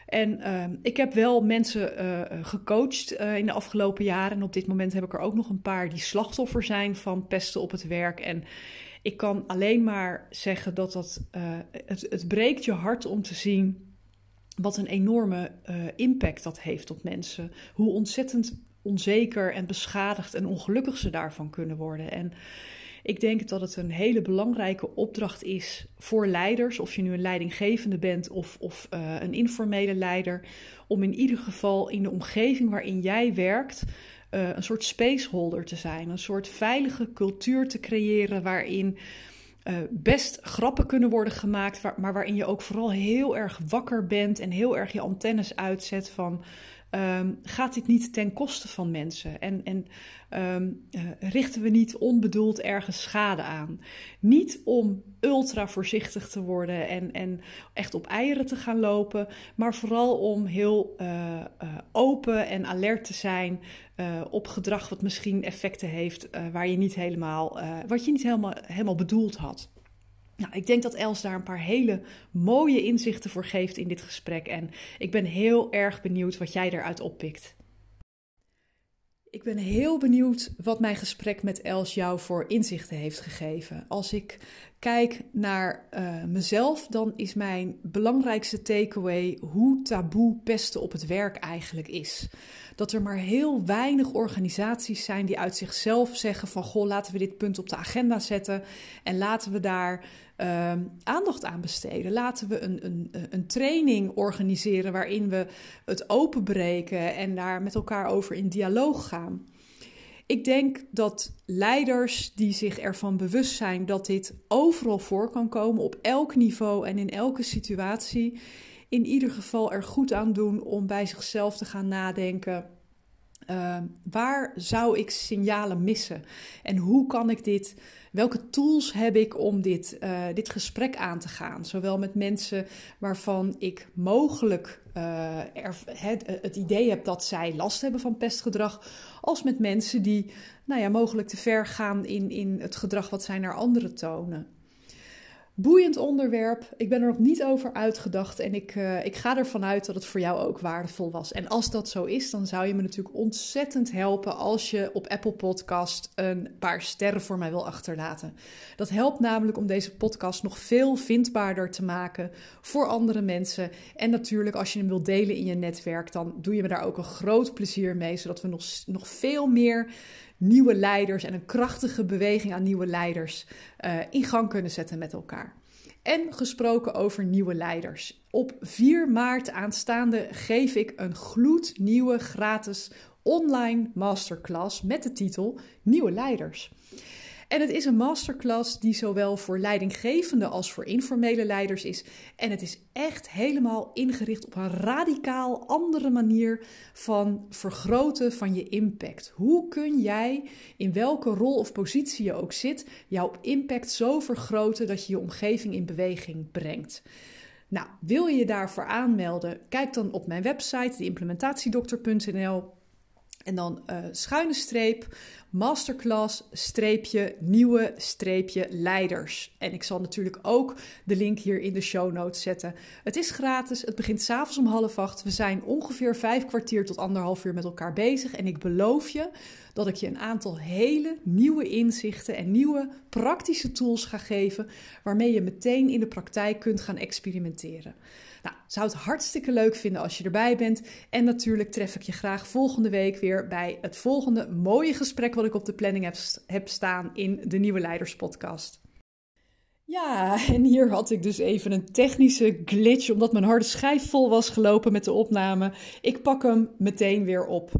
En uh, ik heb wel mensen uh, gecoacht uh, in de afgelopen jaren. En op dit moment heb ik er ook nog een paar die slachtoffer zijn van pesten op het werk. En ik kan alleen maar zeggen dat dat, het, het breekt je hart om te zien wat een enorme impact dat heeft op mensen. Hoe ontzettend onzeker en beschadigd en ongelukkig ze daarvan kunnen worden. En ik denk dat het een hele belangrijke opdracht is voor leiders, of je nu een leidinggevende bent of, of uh, een informele leider, om in ieder geval in de omgeving waarin jij werkt. Uh, een soort spaceholder te zijn, een soort veilige cultuur te creëren waarin uh, best grappen kunnen worden gemaakt, maar waarin je ook vooral heel erg wakker bent en heel erg je antennes uitzet van um, gaat dit niet ten koste van mensen? En, en um, uh, richten we niet onbedoeld ergens schade aan? Niet om ultra voorzichtig te worden en, en echt op eieren te gaan lopen, maar vooral om heel uh, uh, open en alert te zijn op gedrag wat misschien effecten heeft waar je niet helemaal, wat je niet helemaal, helemaal bedoeld had. Nou, ik denk dat Els daar een paar hele mooie inzichten voor geeft in dit gesprek. En ik ben heel erg benieuwd wat jij eruit oppikt. Ik ben heel benieuwd wat mijn gesprek met Els jou voor inzichten heeft gegeven. Als ik kijk naar uh, mezelf, dan is mijn belangrijkste takeaway hoe taboe pesten op het werk eigenlijk is. Dat er maar heel weinig organisaties zijn die uit zichzelf zeggen van goh, laten we dit punt op de agenda zetten en laten we daar uh, aandacht aan besteden. Laten we een, een, een training organiseren waarin we het openbreken en daar met elkaar over in dialoog gaan. Ik denk dat leiders die zich ervan bewust zijn dat dit overal voor kan komen, op elk niveau en in elke situatie, in ieder geval er goed aan doen om bij zichzelf te gaan nadenken. Uh, waar zou ik signalen missen? En hoe kan ik dit Welke tools heb ik om dit, uh, dit gesprek aan te gaan? Zowel met mensen waarvan ik mogelijk uh, er, het, het, idee heb dat zij last hebben van pestgedrag, als met mensen die nou ja, mogelijk te ver gaan in, in het gedrag wat zij naar anderen tonen. Boeiend onderwerp. Ik ben er nog niet over uitgedacht en ik, uh, ik ga ervan uit dat het voor jou ook waardevol was. En als dat zo is, dan zou je me natuurlijk ontzettend helpen als je op Apple Podcast een paar sterren voor mij wil achterlaten. Dat helpt namelijk om deze podcast nog veel vindbaarder te maken voor andere mensen. En natuurlijk, als je hem wilt delen in je netwerk, dan doe je me daar ook een groot plezier mee, zodat we nog, nog veel meer nieuwe leiders en een krachtige beweging aan nieuwe leiders uh, in gang kunnen zetten met elkaar. En gesproken over nieuwe leiders. Op 4 maart aanstaande geef ik een gloednieuwe gratis online masterclass met de titel Nieuwe Leiders. En het is een masterclass die zowel voor leidinggevende als voor informele leiders is. En het is echt helemaal ingericht op een radicaal andere manier van vergroten van je impact. Hoe kun jij, in welke rol of positie je ook zit, jouw impact zo vergroten dat je je omgeving in beweging brengt? Nou, wil je je daarvoor aanmelden? Kijk dan op mijn website, deimplementatiedokter.nl. En dan uh, schuine streep masterclass streepje nieuwe streepje leiders. En ik zal natuurlijk ook de link hier in de show notes zetten. Het is gratis, het begint s'avonds om half acht. We zijn ongeveer vijf kwartier tot anderhalf uur met elkaar bezig. En ik beloof je dat ik je een aantal hele nieuwe inzichten en nieuwe praktische tools ga geven... waarmee je meteen in de praktijk kunt gaan experimenteren. Nou, zou het hartstikke leuk vinden als je erbij bent. En natuurlijk tref ik je graag volgende week weer bij het volgende mooie gesprek wat ik op de planning heb, heb staan in de Nieuwe Leiders podcast. Ja, en hier had ik dus even een technische glitch omdat mijn harde schijf vol was gelopen met de opname. Ik pak hem meteen weer op.